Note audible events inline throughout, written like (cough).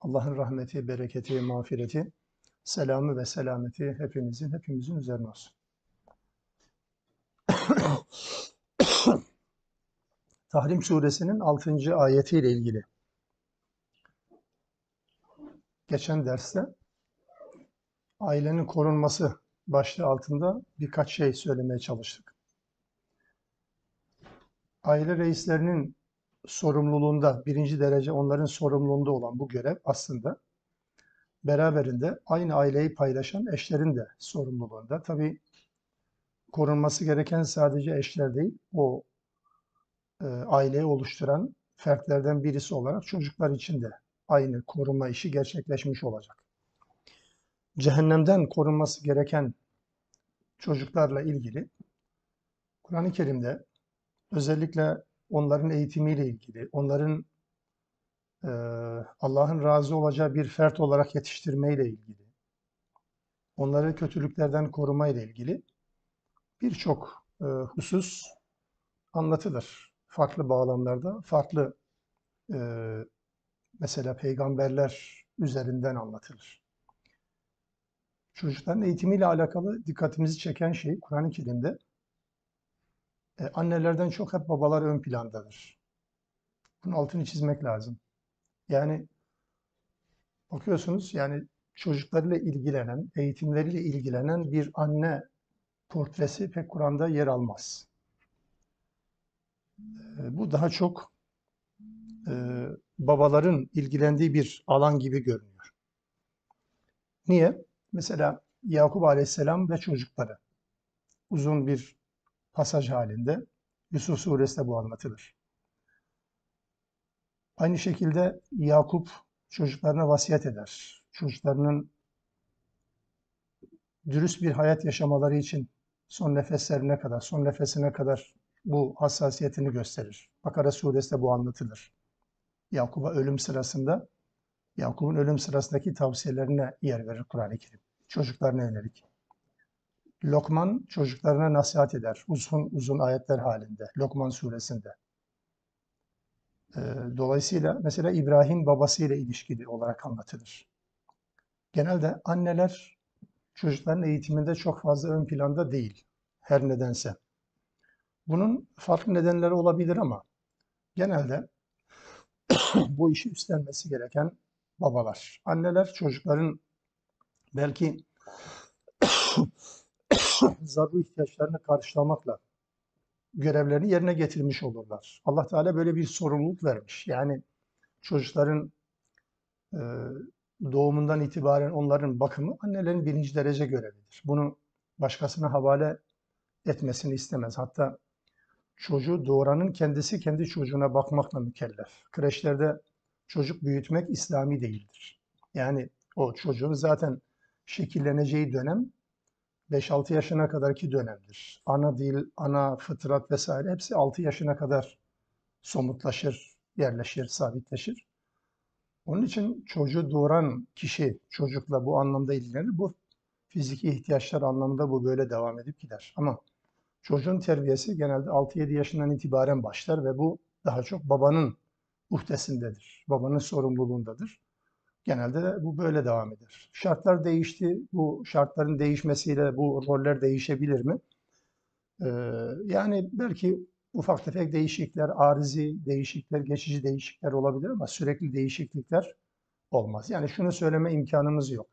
Allah'ın rahmeti, bereketi, mağfireti, selamı ve selameti hepimizin, hepimizin üzerine olsun. (coughs) Tahrim suresinin 6. ayetiyle ilgili geçen derste ailenin korunması başlığı altında birkaç şey söylemeye çalıştık. Aile reislerinin sorumluluğunda, birinci derece onların sorumluluğunda olan bu görev aslında beraberinde aynı aileyi paylaşan eşlerin de sorumluluğunda. Tabii korunması gereken sadece eşler değil, o e, aileyi oluşturan fertlerden birisi olarak çocuklar için de aynı koruma işi gerçekleşmiş olacak. Cehennemden korunması gereken çocuklarla ilgili Kur'an-ı Kerim'de özellikle onların eğitimiyle ilgili, onların e, Allah'ın razı olacağı bir fert olarak yetiştirmeyle ilgili, onları kötülüklerden korumayla ilgili birçok e, husus anlatılır. Farklı bağlamlarda, farklı e, mesela peygamberler üzerinden anlatılır. Çocukların eğitimiyle alakalı dikkatimizi çeken şey Kur'an-ı Kerim'de e, annelerden çok hep babalar ön plandadır. Bunun altını çizmek lazım. Yani bakıyorsunuz yani çocuklarıyla ilgilenen, eğitimleriyle ilgilenen bir anne portresi pek Kur'an'da yer almaz. E, bu daha çok e, babaların ilgilendiği bir alan gibi görünüyor. Niye? Mesela Yakup Aleyhisselam ve çocukları uzun bir pasaj halinde Yusuf suresinde bu anlatılır. Aynı şekilde Yakup çocuklarına vasiyet eder. Çocuklarının dürüst bir hayat yaşamaları için son nefeslerine kadar, son nefesine kadar bu hassasiyetini gösterir. Bakara suresinde bu anlatılır. Yakup'a ölüm sırasında Yakup'un ölüm sırasındaki tavsiyelerine yer verir Kur'an-ı Kerim. Çocuklarına yönelik. Lokman çocuklarına nasihat eder. Uzun uzun ayetler halinde. Lokman suresinde. Ee, dolayısıyla mesela İbrahim babasıyla ilişkili olarak anlatılır. Genelde anneler çocukların eğitiminde çok fazla ön planda değil. Her nedense. Bunun farklı nedenleri olabilir ama genelde (coughs) bu işi üstlenmesi gereken babalar. Anneler çocukların belki (coughs) (coughs) zaruri ihtiyaçlarını karşılamakla görevlerini yerine getirmiş olurlar. Allah Teala böyle bir sorumluluk vermiş. Yani çocukların e, doğumundan itibaren onların bakımı annelerin birinci derece görevidir. Bunu başkasına havale etmesini istemez. Hatta çocuğu doğuranın kendisi kendi çocuğuna bakmakla mükellef. Kreşlerde çocuk büyütmek İslami değildir. Yani o çocuğun zaten şekilleneceği dönem 5-6 yaşına kadarki dönemdir. Ana dil, ana fıtrat vesaire hepsi 6 yaşına kadar somutlaşır, yerleşir, sabitleşir. Onun için çocuğu doğuran kişi çocukla bu anlamda ilgilenir. Bu fiziki ihtiyaçlar anlamında bu böyle devam edip gider. Ama çocuğun terbiyesi genelde 6-7 yaşından itibaren başlar ve bu daha çok babanın uhdesindedir. Babanın sorumluluğundadır. Genelde de bu böyle devam eder. Şartlar değişti. Bu şartların değişmesiyle bu roller değişebilir mi? Ee, yani belki ufak tefek değişiklikler, arizi değişiklikler, geçici değişiklikler olabilir ama sürekli değişiklikler olmaz. Yani şunu söyleme imkanımız yok.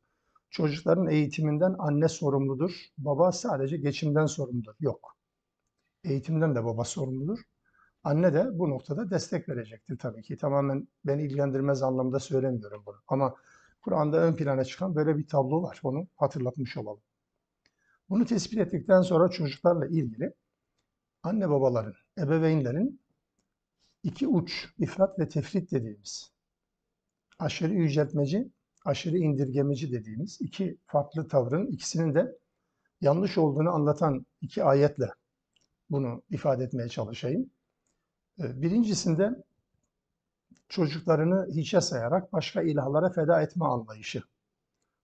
Çocukların eğitiminden anne sorumludur. Baba sadece geçimden sorumludur. Yok. Eğitimden de baba sorumludur. Anne de bu noktada destek verecektir tabii ki. Tamamen beni ilgilendirmez anlamda söylemiyorum bunu. Ama Kur'an'da ön plana çıkan böyle bir tablo var. Onu hatırlatmış olalım. Bunu tespit ettikten sonra çocuklarla ilgili anne babaların, ebeveynlerin iki uç, ifrat ve tefrit dediğimiz, aşırı yüceltmeci, aşırı indirgemeci dediğimiz iki farklı tavrın ikisinin de yanlış olduğunu anlatan iki ayetle bunu ifade etmeye çalışayım. Ee, birincisinde çocuklarını hiçe sayarak başka ilahlara feda etme anlayışı.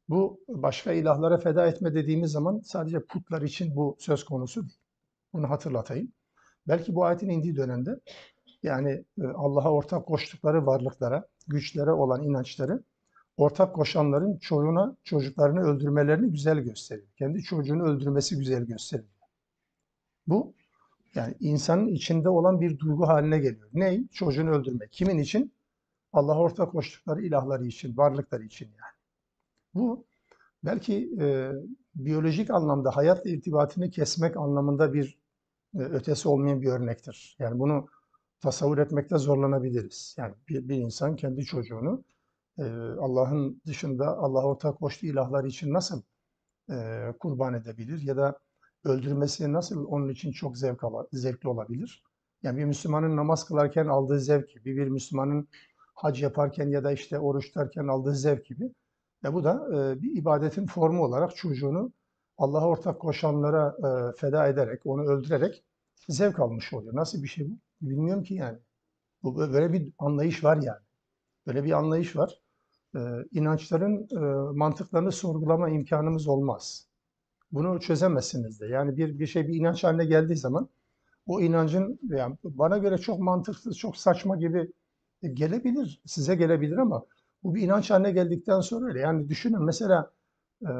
Bu başka ilahlara feda etme dediğimiz zaman sadece putlar için bu söz konusu değil. Bunu hatırlatayım. Belki bu ayetin indiği dönemde yani e, Allah'a ortak koştukları varlıklara, güçlere olan inançları ortak koşanların çocuğuna, çocuklarını öldürmelerini güzel gösteriyor. Kendi çocuğunu öldürmesi güzel gösteriyor. Bu yani insanın içinde olan bir duygu haline geliyor. Ne? Çocuğunu öldürmek. Kimin için? Allah'a ortak koştukları ilahları için, varlıkları için yani. Bu belki e, biyolojik anlamda hayatla irtibatını kesmek anlamında bir e, ötesi olmayan bir örnektir. Yani bunu tasavvur etmekte zorlanabiliriz. Yani bir, bir insan kendi çocuğunu e, Allah'ın dışında Allah'a ortak koştuğu ilahlar için nasıl e, kurban edebilir ya da öldürmesi nasıl onun için çok zevk zevkli olabilir? Yani bir Müslümanın namaz kılarken aldığı zevk gibi, bir Müslümanın hac yaparken ya da işte oruç tutarken aldığı zevk gibi. Ve bu da e, bir ibadetin formu olarak çocuğunu Allah'a ortak koşanlara e, feda ederek, onu öldürerek zevk almış oluyor. Nasıl bir şey bu? Bilmiyorum ki yani. Bu böyle bir anlayış var yani. Böyle bir anlayış var. E, inançların e, mantıklarını sorgulama imkanımız olmaz. Bunu çözemezsiniz de. Yani bir bir şey bir inanç haline geldiği zaman o inancın yani bana göre çok mantıksız, çok saçma gibi gelebilir, size gelebilir ama bu bir inanç haline geldikten sonra öyle. Yani düşünün mesela e,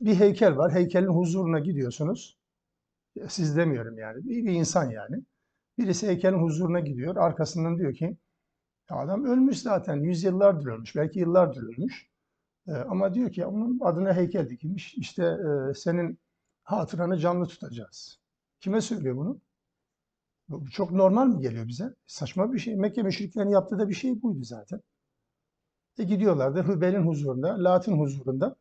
bir heykel var. Heykelin huzuruna gidiyorsunuz. Siz demiyorum yani. Bir, bir insan yani. Birisi heykelin huzuruna gidiyor. Arkasından diyor ki adam ölmüş zaten. Yüzyıllardır ölmüş. Belki yıllardır ölmüş. E, ama diyor ki onun adına heykel dikilmiş. İşte e, senin hatıranı canlı tutacağız. Kime söylüyor bunu? Bu çok normal mi geliyor bize? Saçma bir şey. Mekke müşriklerinin yaptığı da bir şey buydu zaten. E gidiyorlardı Hübel'in huzurunda, Lat'ın huzurunda.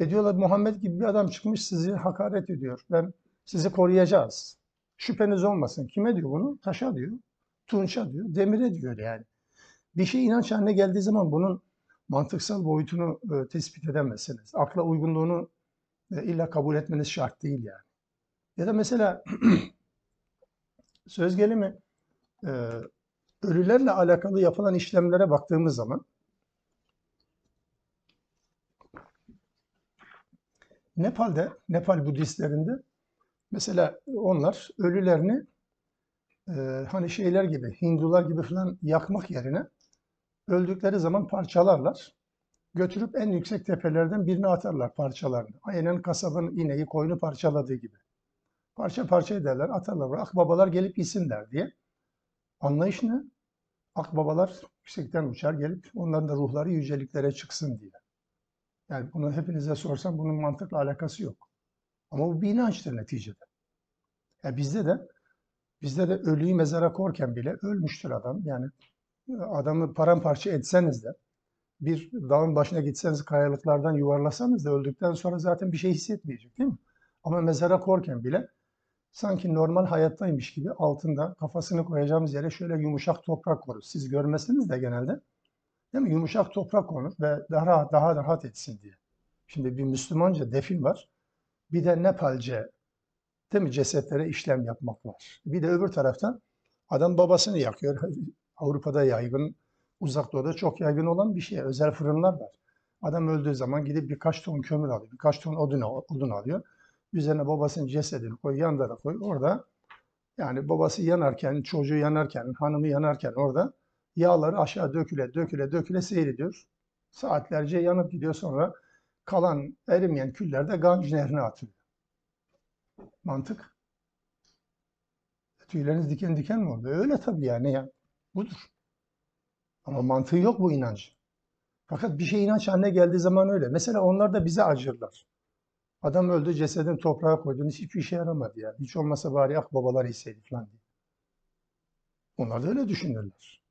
E diyorlar Muhammed gibi bir adam çıkmış sizi hakaret ediyor. Ben sizi koruyacağız. Şüpheniz olmasın. Kime diyor bunu? Taşa diyor. Tunç'a diyor. Demire diyor yani. Bir şey inanç haline geldiği zaman bunun mantıksal boyutunu e, tespit edemezsiniz. Akla uygunluğunu e, illa kabul etmeniz şart değil yani. Ya da mesela (clears throat) söz gelimi e, ölülerle alakalı yapılan işlemlere baktığımız zaman Nepal'de, Nepal Budistlerinde mesela onlar ölülerini e, hani şeyler gibi, Hindular gibi falan yakmak yerine öldükleri zaman parçalarlar. Götürüp en yüksek tepelerden birine atarlar parçalarını. Aynen kasabın ineği, koyunu parçaladığı gibi. Parça parça ederler, atarlar. Akbabalar gelip yesinler diye. Anlayış ne? Akbabalar yüksekten uçar gelip onların da ruhları yüceliklere çıksın diye. Yani bunu hepinize sorsam bunun mantıkla alakası yok. Ama bu bir inançtır neticede. Yani bizde de bizde de ölüyü mezara korken bile ölmüştür adam. Yani adamı paramparça etseniz de bir dağın başına gitseniz kayalıklardan yuvarlasanız da öldükten sonra zaten bir şey hissetmeyecek değil mi? Ama mezara korken bile sanki normal hayattaymış gibi altında kafasını koyacağımız yere şöyle yumuşak toprak korur. Siz görmezsiniz de genelde. Değil mi? Yumuşak toprak konur ve daha rahat, daha rahat etsin diye. Şimdi bir Müslümanca defin var. Bir de Nepalce değil mi cesetlere işlem yapmak var. Bir de öbür taraftan adam babasını yakıyor. Avrupa'da yaygın, uzak doğuda çok yaygın olan bir şey. Özel fırınlar var. Adam öldüğü zaman gidip birkaç ton kömür alıyor, birkaç ton odun, odun alıyor. Üzerine babasının cesedini koy, yanlara koy. Orada yani babası yanarken, çocuğu yanarken, hanımı yanarken orada yağları aşağı döküle döküle döküle seyrediyor. Saatlerce yanıp gidiyor sonra kalan erimeyen küller de Ganj Nehri'ne atılıyor. Mantık. Tüyleriniz diken diken mi oldu? Öyle tabii yani. Ya. Budur. Ama mantığı yok bu inanç. Fakat bir şey inanç haline geldiği zaman öyle. Mesela onlar da bize acırlar. Adam öldü cesedin toprağa koydunuz hiçbir işe yaramadı yani. Hiç olmasa bari ah babalar iyiseydi falan diye. Onlar da öyle düşünürler.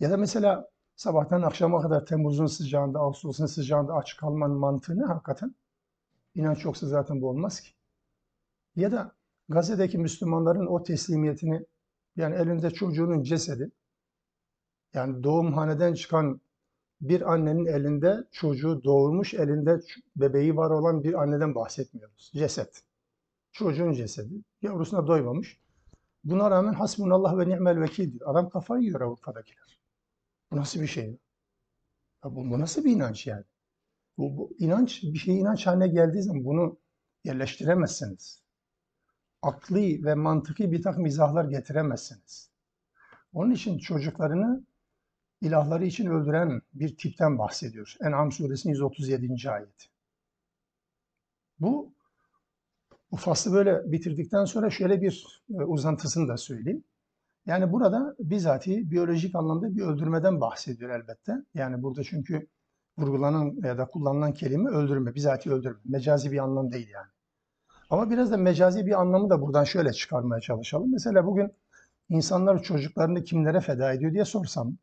Ya da mesela sabahtan akşama kadar Temmuz'un sıcağında, Ağustos'un sıcağında aç kalmanın mantığı ne hakikaten? İnanç yoksa zaten bu olmaz ki. Ya da Gazze'deki Müslümanların o teslimiyetini yani elinde çocuğunun cesedi yani doğumhaneden çıkan bir annenin elinde çocuğu doğurmuş, elinde bebeği var olan bir anneden bahsetmiyoruz. Ceset. Çocuğun cesedi. Yavrusuna doymamış. Buna rağmen hasbunallah ve ni'mel vekil diyor. Adam kafayı yiyor Avrupa'dakiler. Bu nasıl bir şey? Ya bu, bu nasıl bir inanç yani? Bu, bu inanç, bir şey inanç haline geldiği zaman bunu yerleştiremezsiniz. Akli ve mantıki bir takım izahlar getiremezsiniz. Onun için çocuklarını ilahları için öldüren bir tipten bahsediyor. En'am suresinin 137. ayeti. Bu bu faslı böyle bitirdikten sonra şöyle bir e, uzantısını da söyleyeyim. Yani burada bizatihi biyolojik anlamda bir öldürmeden bahsediyor elbette. Yani burada çünkü vurgulanan ya da kullanılan kelime öldürme, bizatihi öldürme. Mecazi bir anlam değil yani. Ama biraz da mecazi bir anlamı da buradan şöyle çıkarmaya çalışalım. Mesela bugün insanlar çocuklarını kimlere feda ediyor diye sorsam.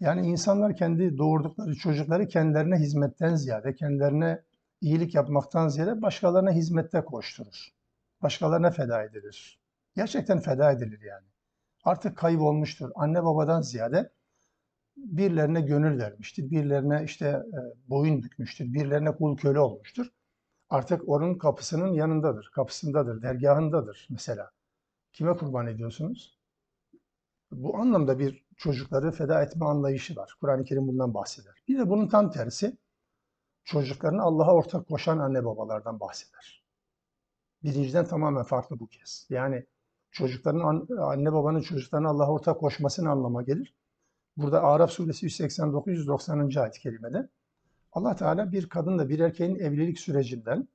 Yani insanlar kendi doğurdukları çocukları kendilerine hizmetten ziyade, kendilerine iyilik yapmaktan ziyade başkalarına hizmette koşturur. Başkalarına feda edilir. Gerçekten feda edilir yani. Artık kaybolmuştur. Anne babadan ziyade birilerine gönül vermiştir. Birilerine işte e, boyun bükmüştür. Birilerine kul köle olmuştur. Artık onun kapısının yanındadır, kapısındadır, dergahındadır mesela. Kime kurban ediyorsunuz? Bu anlamda bir çocukları feda etme anlayışı var. Kur'an-ı Kerim bundan bahseder. Bir de bunun tam tersi çocuklarını Allah'a ortak koşan anne babalardan bahseder. Birinciden tamamen farklı bu kez. Yani çocukların anne babanın çocuklarına Allah'a ortak koşmasını anlama gelir. Burada Araf suresi 189-190. ayet-i kerimede Allah Teala bir kadınla bir erkeğin evlilik sürecinden,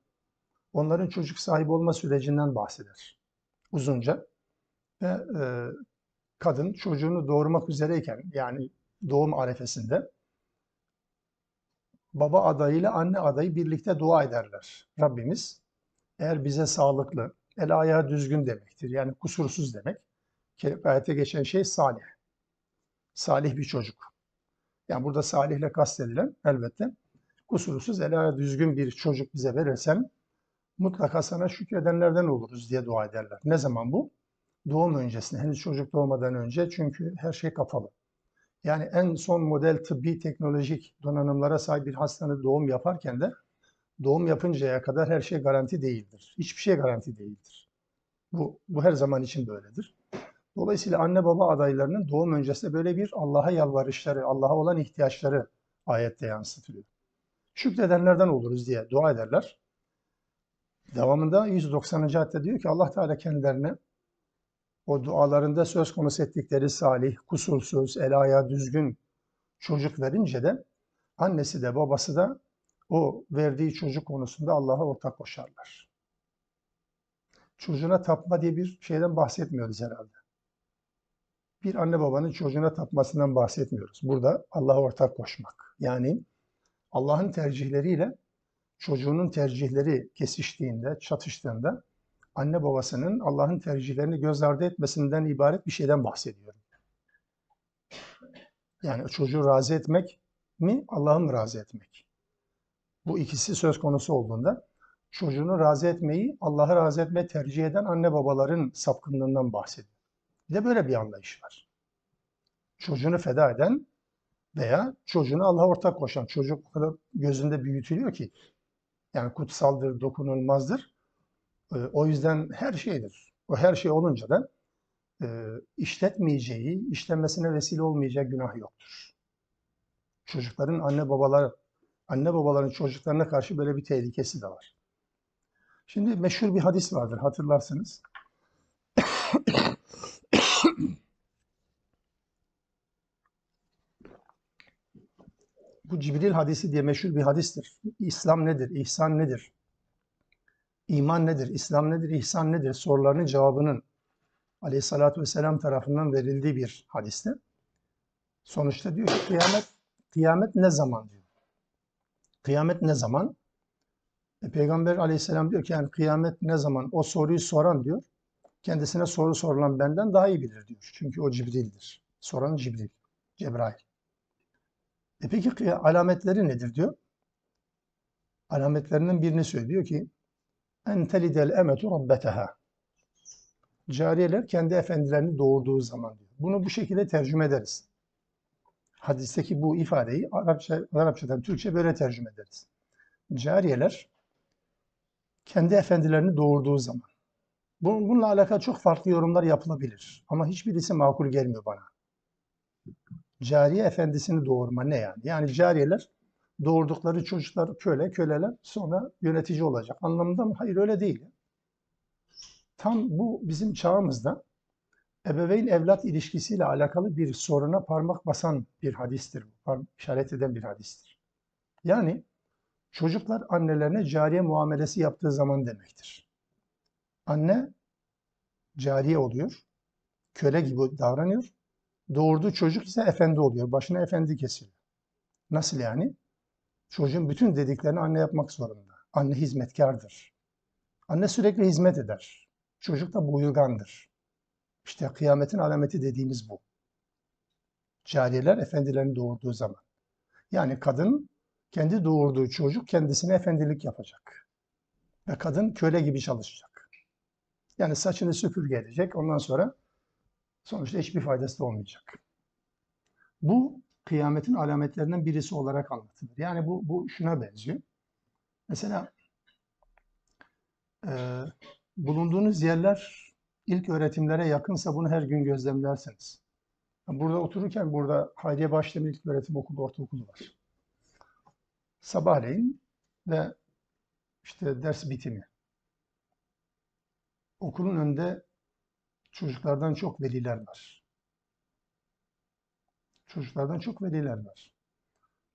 onların çocuk sahibi olma sürecinden bahseder. Uzunca. Ve e, kadın çocuğunu doğurmak üzereyken yani doğum arefesinde baba adayıyla anne adayı birlikte dua ederler. Rabbimiz eğer bize sağlıklı, el ayağı düzgün demektir. Yani kusursuz demek. Ayette geçen şey salih. Salih bir çocuk. Yani burada salihle kastedilen elbette kusursuz, el ayağı düzgün bir çocuk bize verirsen mutlaka sana şükredenlerden oluruz diye dua ederler. Ne zaman bu? Doğum öncesinde, henüz çocuk doğmadan önce çünkü her şey kapalı. Yani en son model tıbbi teknolojik donanımlara sahip bir hastanede doğum yaparken de doğum yapıncaya kadar her şey garanti değildir. Hiçbir şey garanti değildir. Bu, bu her zaman için böyledir. Dolayısıyla anne baba adaylarının doğum öncesinde böyle bir Allah'a yalvarışları, Allah'a olan ihtiyaçları ayette yansıtılıyor. Şükredenlerden oluruz diye dua ederler. Devamında 190. ayette diyor ki Allah Teala kendilerine o dualarında söz konusu ettikleri salih, kusursuz, el ayağı düzgün çocuk verince de annesi de babası da o verdiği çocuk konusunda Allah'a ortak koşarlar. Çocuğuna tapma diye bir şeyden bahsetmiyoruz herhalde. Bir anne babanın çocuğuna tapmasından bahsetmiyoruz. Burada Allah'a ortak koşmak. Yani Allah'ın tercihleriyle çocuğunun tercihleri kesiştiğinde, çatıştığında anne babasının Allah'ın tercihlerini göz ardı etmesinden ibaret bir şeyden bahsediyorum. Yani çocuğu razı etmek mi, Allah'ı mı razı etmek? Bu ikisi söz konusu olduğunda çocuğunu razı etmeyi, Allah'ı razı etmeyi tercih eden anne babaların sapkınlığından bahsediyor. Bir de böyle bir anlayış var. Çocuğunu feda eden veya çocuğunu Allah'a ortak koşan çocuk o kadar gözünde büyütülüyor ki yani kutsaldır, dokunulmazdır. Ee, o yüzden her şeydir. O her şey olunca da e, işletmeyeceği, işlenmesine vesile olmayacağı günah yoktur. Çocukların anne babalar, anne babaların çocuklarına karşı böyle bir tehlikesi de var. Şimdi meşhur bir hadis vardır hatırlarsınız. Bu Cibril hadisi diye meşhur bir hadistir. İslam nedir? İhsan nedir? İman nedir? İslam nedir? İhsan nedir? Sorularının cevabının aleyhissalatü vesselam tarafından verildiği bir hadiste. Sonuçta diyor ki kıyamet, kıyamet ne zaman diyor. Kıyamet ne zaman? E, Peygamber aleyhisselam diyor ki yani kıyamet ne zaman? O soruyu soran diyor. Kendisine soru sorulan benden daha iyi bilir diyor. Çünkü o Cibril'dir. Soran Cibril, Cebrail. E peki alametleri nedir diyor. Alametlerinden birini söylüyor ki en telidel emetu rabbeteha. Cariyeler kendi efendilerini doğurduğu zaman diyor. Bunu bu şekilde tercüme ederiz. Hadisteki bu ifadeyi Arapça, Arapçadan Türkçe böyle tercüme ederiz. Cariyeler kendi efendilerini doğurduğu zaman. Bununla alakalı çok farklı yorumlar yapılabilir. Ama hiçbirisi makul gelmiyor bana. Cariye efendisini doğurma ne yani? Yani cariyeler doğurdukları çocuklar köle, köleler sonra yönetici olacak anlamında mı? Hayır öyle değil. Tam bu bizim çağımızda ebeveyn evlat ilişkisiyle alakalı bir soruna parmak basan bir hadistir. işaret eden bir hadistir. Yani çocuklar annelerine cariye muamelesi yaptığı zaman demektir. Anne cariye oluyor, köle gibi davranıyor. Doğurduğu çocuk ise efendi oluyor, başına efendi kesiliyor. Nasıl yani? Çocuğun bütün dediklerini anne yapmak zorunda. Anne hizmetkardır. Anne sürekli hizmet eder. Çocuk da buyurgandır. İşte kıyametin alameti dediğimiz bu. Cariyeler efendilerini doğurduğu zaman. Yani kadın kendi doğurduğu çocuk kendisine efendilik yapacak. Ve kadın köle gibi çalışacak. Yani saçını süpürge edecek. Ondan sonra sonuçta hiçbir faydası da olmayacak. Bu kıyametin alametlerinden birisi olarak anlatılır. Yani bu, bu şuna benziyor. Mesela e, bulunduğunuz yerler ilk öğretimlere yakınsa bunu her gün gözlemlersiniz. Burada otururken burada Hayriye Başlemi İlk Öğretim Okulu, Ortaokulu var. Sabahleyin ve işte ders bitimi. Okulun önünde çocuklardan çok veliler var. Çocuklardan çok veliler var.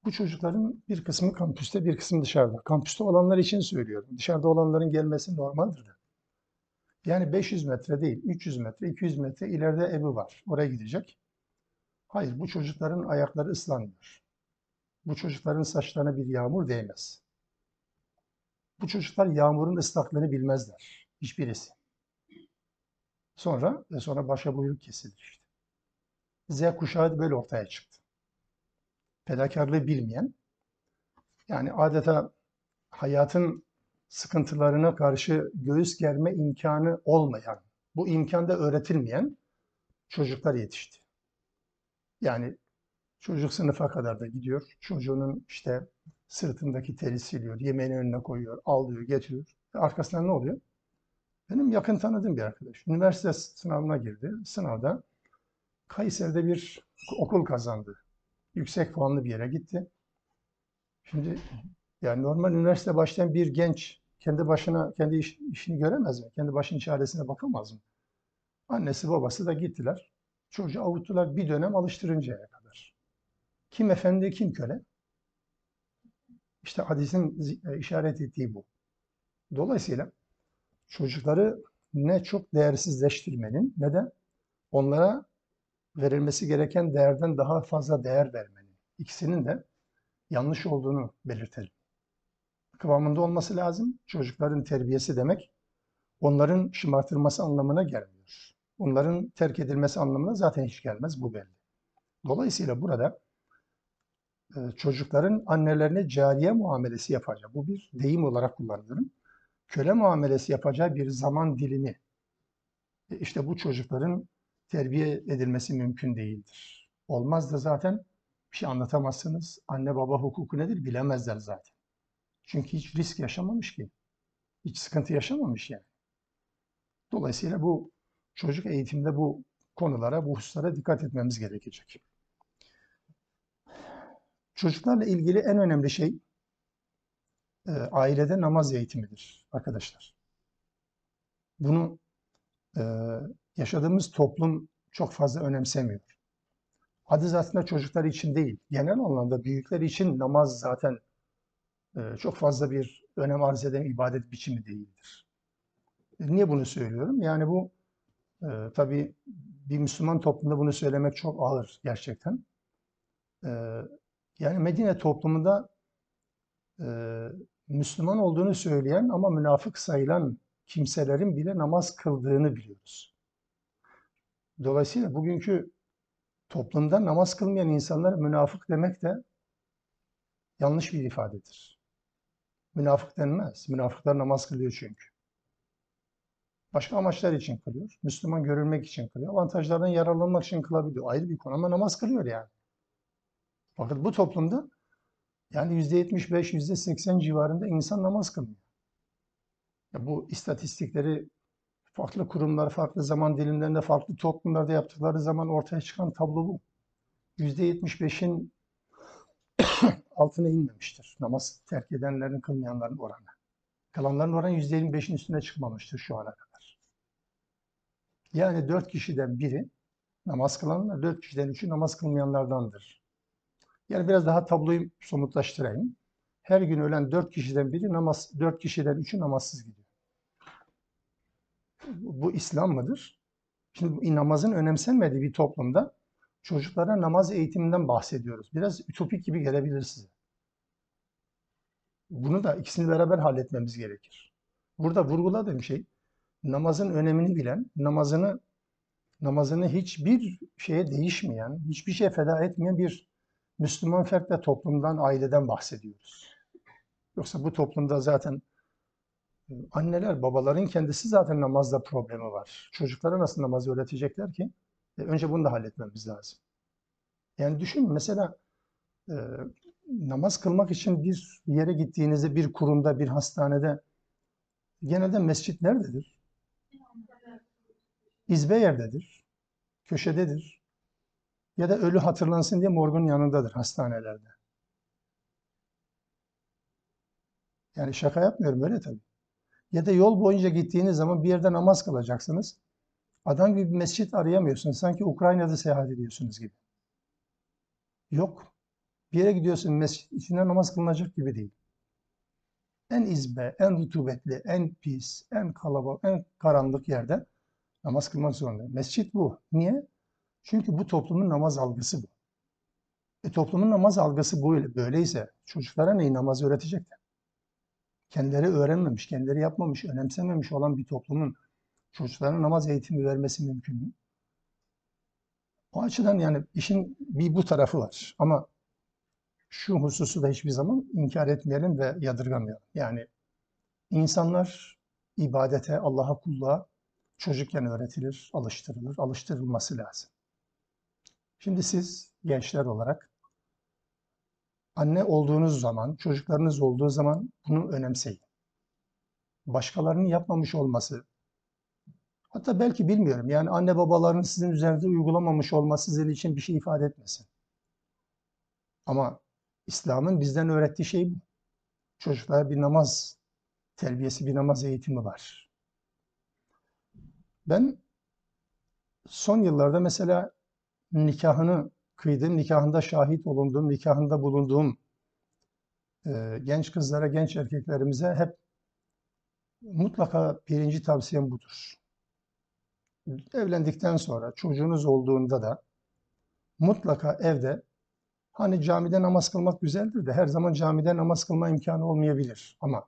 Bu çocukların bir kısmı kampüste, bir kısmı dışarıda. Kampüste olanlar için söylüyorum. Dışarıda olanların gelmesi normaldir de. Yani 500 metre değil, 300 metre, 200 metre ileride evi var. Oraya gidecek. Hayır, bu çocukların ayakları ıslanmıyor. Bu çocukların saçlarına bir yağmur değmez. Bu çocuklar yağmurun ıslaklığını bilmezler. Hiçbirisi. Sonra ve sonra başa buyruk kesilir işte. Z kuşağı böyle ortaya çıktı. Fedakarlığı bilmeyen, yani adeta hayatın sıkıntılarına karşı göğüs germe imkanı olmayan, bu imkanda öğretilmeyen çocuklar yetişti. Yani çocuk sınıfa kadar da gidiyor. Çocuğunun işte sırtındaki teri siliyor, yemeğini önüne koyuyor, alıyor, getiriyor. Arkasından ne oluyor? Benim yakın tanıdığım bir arkadaş. Üniversite sınavına girdi. Sınavda Kayseri'de bir okul kazandı. Yüksek puanlı bir yere gitti. Şimdi yani normal üniversite başlayan bir genç kendi başına kendi iş- işini göremez mi? Kendi başının çaresine bakamaz mı? Annesi babası da gittiler. Çocuğu avuttular bir dönem alıştırıncaya kadar. Kim efendi kim köle? İşte hadisin e, işaret ettiği bu. Dolayısıyla çocukları ne çok değersizleştirmenin ne de onlara verilmesi gereken değerden daha fazla değer vermenin ikisinin de yanlış olduğunu belirtelim. Kıvamında olması lazım. Çocukların terbiyesi demek onların şımartılması anlamına gelmiyor. Onların terk edilmesi anlamına zaten hiç gelmez bu belli. Dolayısıyla burada e, çocukların annelerine cariye muamelesi yapacağı, bu bir deyim olarak kullanıyorum. Köle muamelesi yapacağı bir zaman dilimi. e, işte bu çocukların terbiye edilmesi mümkün değildir. Olmaz da zaten bir şey anlatamazsınız. Anne baba hukuku nedir bilemezler zaten. Çünkü hiç risk yaşamamış ki. Hiç sıkıntı yaşamamış yani. Dolayısıyla bu çocuk eğitimde bu konulara, bu hususlara dikkat etmemiz gerekecek. Çocuklarla ilgili en önemli şey e, ailede namaz eğitimidir arkadaşlar. Bunu e, yaşadığımız toplum çok fazla önemsemiyor. Adı zaten çocuklar için değil, genel anlamda büyükler için namaz zaten e, çok fazla bir önem arz eden ibadet biçimi değildir. E, Niye bunu söylüyorum? Yani bu e, tabii bir Müslüman toplumda bunu söylemek çok ağır gerçekten. E, yani Medine toplumunda e, Müslüman olduğunu söyleyen ama münafık sayılan kimselerin bile namaz kıldığını biliyoruz. Dolayısıyla bugünkü toplumda namaz kılmayan insanlar münafık demek de yanlış bir ifadedir. Münafık denmez. Münafıklar namaz kılıyor çünkü. Başka amaçlar için kılıyor. Müslüman görülmek için kılıyor. Avantajlardan yararlanmak için kılabiliyor. Ayrı bir konu ama namaz kılıyor yani. Fakat bu toplumda yani %75, %80 civarında insan namaz kılmıyor. Ya bu istatistikleri farklı kurumlar, farklı zaman dilimlerinde, farklı toplumlarda yaptıkları zaman ortaya çıkan tablo bu. %75'in (coughs) altına inmemiştir. Namaz terk edenlerin, kılmayanların oranı. Kalanların oranı %25'in üstüne çıkmamıştır şu ana kadar. Yani dört kişiden biri namaz kılanlar, dört kişiden üçü namaz kılmayanlardandır. Yani biraz daha tabloyu somutlaştırayım. Her gün ölen dört kişiden biri namaz, dört kişiden üçü namazsız gidiyor. Bu İslam mıdır? Şimdi namazın önemsenmediği bir toplumda çocuklara namaz eğitiminden bahsediyoruz. Biraz ütopik gibi gelebilir size. Bunu da ikisini beraber halletmemiz gerekir. Burada vurguladığım şey namazın önemini bilen, namazını namazını hiçbir şeye değişmeyen, hiçbir şeye feda etmeyen bir Müslüman fert ve toplumdan, aileden bahsediyoruz. Yoksa bu toplumda zaten e, anneler, babaların kendisi zaten namazda problemi var. Çocuklara nasıl namazı öğretecekler ki? E, önce bunu da halletmemiz lazım. Yani düşünün mesela e, namaz kılmak için bir yere gittiğinizde, bir kurumda, bir hastanede genelde mescit nerededir? İzbe yerdedir, köşededir. Ya da ölü hatırlansın diye morgun yanındadır hastanelerde. Yani şaka yapmıyorum öyle tabii. Ya da yol boyunca gittiğiniz zaman bir yerde namaz kılacaksınız. Adam gibi bir mescit arayamıyorsunuz. Sanki Ukrayna'da seyahat ediyorsunuz gibi. Yok. Bir yere gidiyorsun mescit içinde namaz kılınacak gibi değil. En izbe, en rutubetli, en pis, en kalabalık, en karanlık yerde namaz kılmak zorunda. Mescit bu. Niye? Çünkü bu toplumun namaz algısı bu. E toplumun namaz algısı böyle. Böyleyse çocuklara neyi namaz öğretecekler? Kendileri öğrenmemiş, kendileri yapmamış, önemsememiş olan bir toplumun çocuklarına namaz eğitimi vermesi mümkün mü? O açıdan yani işin bir bu tarafı var. Ama şu hususu da hiçbir zaman inkar etmeyelim ve yadırgamayalım. Yani insanlar ibadete, Allah'a kulluğa çocukken öğretilir, alıştırılır, alıştırılması lazım. Şimdi siz gençler olarak anne olduğunuz zaman, çocuklarınız olduğu zaman bunu önemseyin. Başkalarının yapmamış olması, hatta belki bilmiyorum yani anne babaların sizin üzerinde uygulamamış olması sizin için bir şey ifade etmesin. Ama İslam'ın bizden öğrettiği şey bu. Çocuklara bir namaz terbiyesi, bir namaz eğitimi var. Ben son yıllarda mesela nikahını kıydım, nikahında şahit olunduğum, nikahında bulunduğum e, genç kızlara, genç erkeklerimize hep mutlaka birinci tavsiyem budur. Evlendikten sonra, çocuğunuz olduğunda da mutlaka evde hani camide namaz kılmak güzeldir de her zaman camide namaz kılma imkanı olmayabilir. Ama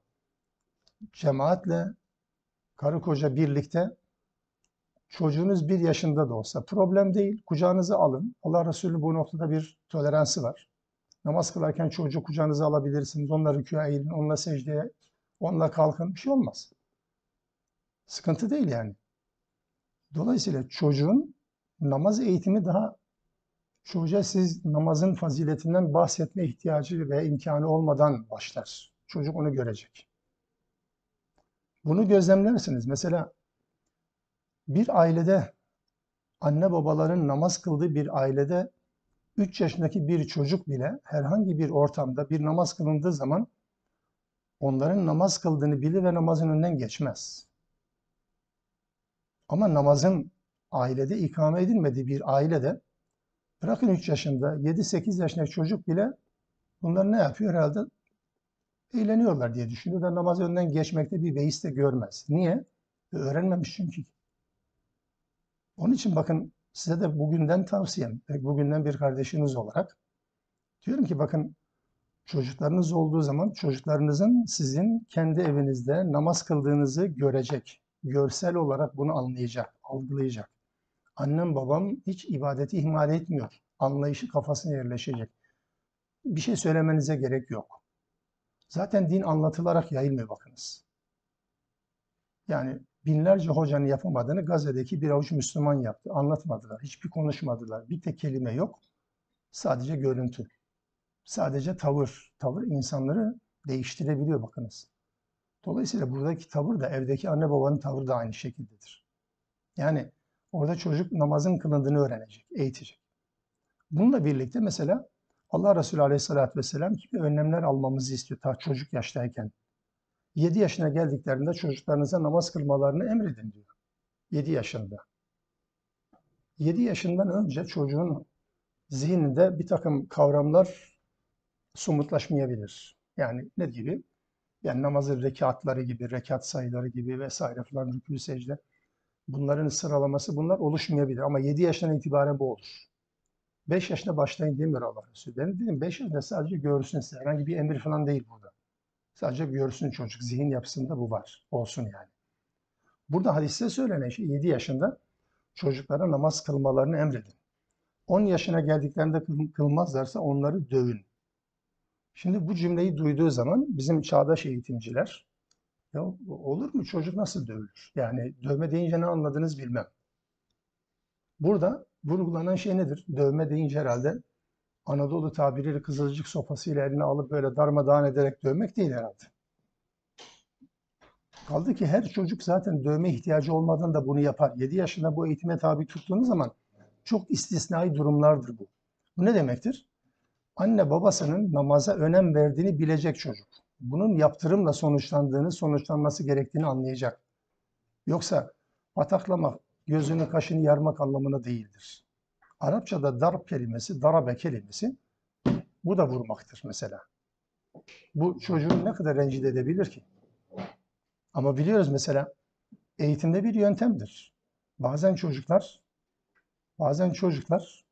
cemaatle, karı koca birlikte Çocuğunuz bir yaşında da olsa problem değil. Kucağınıza alın. Allah Resulü bu noktada bir toleransı var. Namaz kılarken çocuğu kucağınıza alabilirsiniz. Onunla rükûa eğilin, onunla secdeye, onunla kalkın. Bir şey olmaz. Sıkıntı değil yani. Dolayısıyla çocuğun namaz eğitimi daha çocuğa siz namazın faziletinden bahsetme ihtiyacı ve imkanı olmadan başlar. Çocuk onu görecek. Bunu gözlemlersiniz. Mesela bir ailede anne babaların namaz kıldığı bir ailede 3 yaşındaki bir çocuk bile herhangi bir ortamda bir namaz kılındığı zaman onların namaz kıldığını bilir ve namazın önünden geçmez. Ama namazın ailede ikame edilmediği bir ailede bırakın 3 yaşında 7-8 yaşındaki çocuk bile bunlar ne yapıyor herhalde? Eğleniyorlar diye düşünüyor ve namaz önünden geçmekte bir beis de görmez. Niye? Öğrenmemiş çünkü. Onun için bakın size de bugünden tavsiyem, bugünden bir kardeşiniz olarak diyorum ki bakın çocuklarınız olduğu zaman çocuklarınızın sizin kendi evinizde namaz kıldığınızı görecek. Görsel olarak bunu anlayacak, algılayacak. Annem babam hiç ibadeti ihmal etmiyor. Anlayışı kafasına yerleşecek. Bir şey söylemenize gerek yok. Zaten din anlatılarak yayılmıyor bakınız. Yani binlerce hocanın yapamadığını Gazze'deki bir avuç Müslüman yaptı. Anlatmadılar, hiçbir konuşmadılar. Bir tek kelime yok. Sadece görüntü. Sadece tavır. Tavır insanları değiştirebiliyor bakınız. Dolayısıyla buradaki tavır da evdeki anne babanın tavrı da aynı şekildedir. Yani orada çocuk namazın kılındığını öğrenecek, eğitecek. Bununla birlikte mesela Allah Resulü Aleyhisselatü Vesselam gibi önlemler almamızı istiyor ta çocuk yaştayken. 7 yaşına geldiklerinde çocuklarınıza namaz kılmalarını emredin diyor. 7 yaşında. 7 yaşından önce çocuğun zihninde bir takım kavramlar somutlaşmayabilir. Yani ne gibi? Yani namazın rekatları gibi, rekat sayıları gibi vesaire falan, rükû, secde. Bunların sıralaması bunlar oluşmayabilir. Ama 7 yaşından itibaren bu olur. 5 yaşında başlayın demiyor Allah Resulü. Ben dedim 5 yaşında sadece görsün size. Herhangi bir emir falan değil burada. Sadece görsün çocuk. Zihin yapısında bu var. Olsun yani. Burada hadiste söylenen şey 7 yaşında çocuklara namaz kılmalarını emredin. 10 yaşına geldiklerinde kıl- kılmazlarsa onları dövün. Şimdi bu cümleyi duyduğu zaman bizim çağdaş eğitimciler ya olur mu çocuk nasıl dövülür? Yani dövme deyince ne anladınız bilmem. Burada vurgulanan şey nedir? Dövme deyince herhalde Anadolu tabiriyle kızılcık sopasıyla eline alıp böyle darmadağın ederek dövmek değil herhalde. Kaldı ki her çocuk zaten dövme ihtiyacı olmadan da bunu yapar. 7 yaşında bu eğitime tabi tuttuğunuz zaman çok istisnai durumlardır bu. Bu ne demektir? Anne babasının namaza önem verdiğini bilecek çocuk. Bunun yaptırımla sonuçlandığını, sonuçlanması gerektiğini anlayacak. Yoksa pataklamak, gözünü kaşını yarmak anlamına değildir. Arapçada darp kelimesi, darabe kelimesi bu da vurmaktır mesela. Bu çocuğu ne kadar rencide edebilir ki? Ama biliyoruz mesela eğitimde bir yöntemdir. Bazen çocuklar bazen çocuklar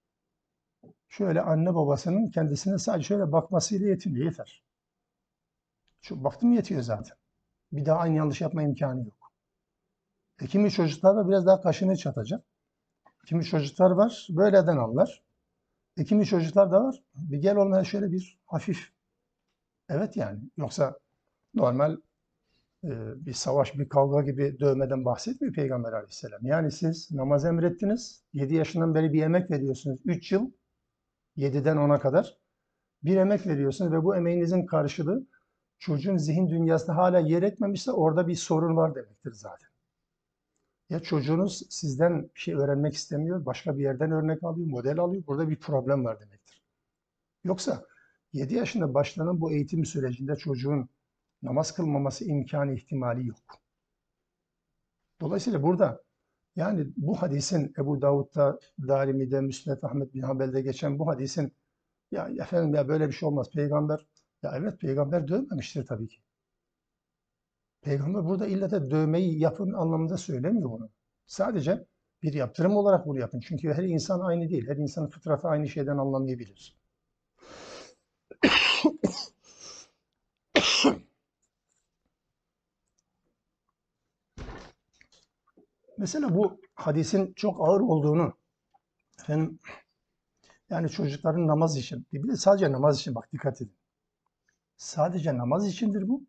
şöyle anne babasının kendisine sadece şöyle bakmasıyla yetiniyor, yeter. Şu baktım yetiyor zaten. Bir daha aynı yanlış yapma imkanı yok. E, kimi çocuklar da biraz daha kaşını çatacak. Kimi çocuklar var böyleden anlar. E, kimi çocuklar da var. Bir gel olmaya şöyle bir hafif. Evet yani. Yoksa normal e, bir savaş, bir kavga gibi dövmeden bahsetmiyor Peygamber Aleyhisselam. Yani siz namaz emrettiniz. 7 yaşından beri bir emek veriyorsunuz. 3 yıl 7'den 10'a kadar bir emek veriyorsunuz ve bu emeğinizin karşılığı çocuğun zihin dünyasında hala yer etmemişse orada bir sorun var demektir zaten. Ya çocuğunuz sizden bir şey öğrenmek istemiyor, başka bir yerden örnek alıyor, model alıyor. Burada bir problem var demektir. Yoksa 7 yaşında başlanan bu eğitim sürecinde çocuğun namaz kılmaması imkanı ihtimali yok. Dolayısıyla burada yani bu hadisin Ebu Davud'da, Darimi'de, Müsned Ahmet bin Hanbel'de geçen bu hadisin ya efendim ya böyle bir şey olmaz. Peygamber ya evet peygamber dövmemiştir tabii ki. Peygamber burada illa da dövmeyi yapın anlamında söylemiyor bunu. Sadece bir yaptırım olarak bunu yapın. Çünkü her insan aynı değil. Her insanın fıtratı aynı şeyden anlamayabilir. (coughs) Mesela bu hadisin çok ağır olduğunu efendim yani çocukların namaz için bir de sadece namaz için bak dikkat edin. Sadece namaz içindir bu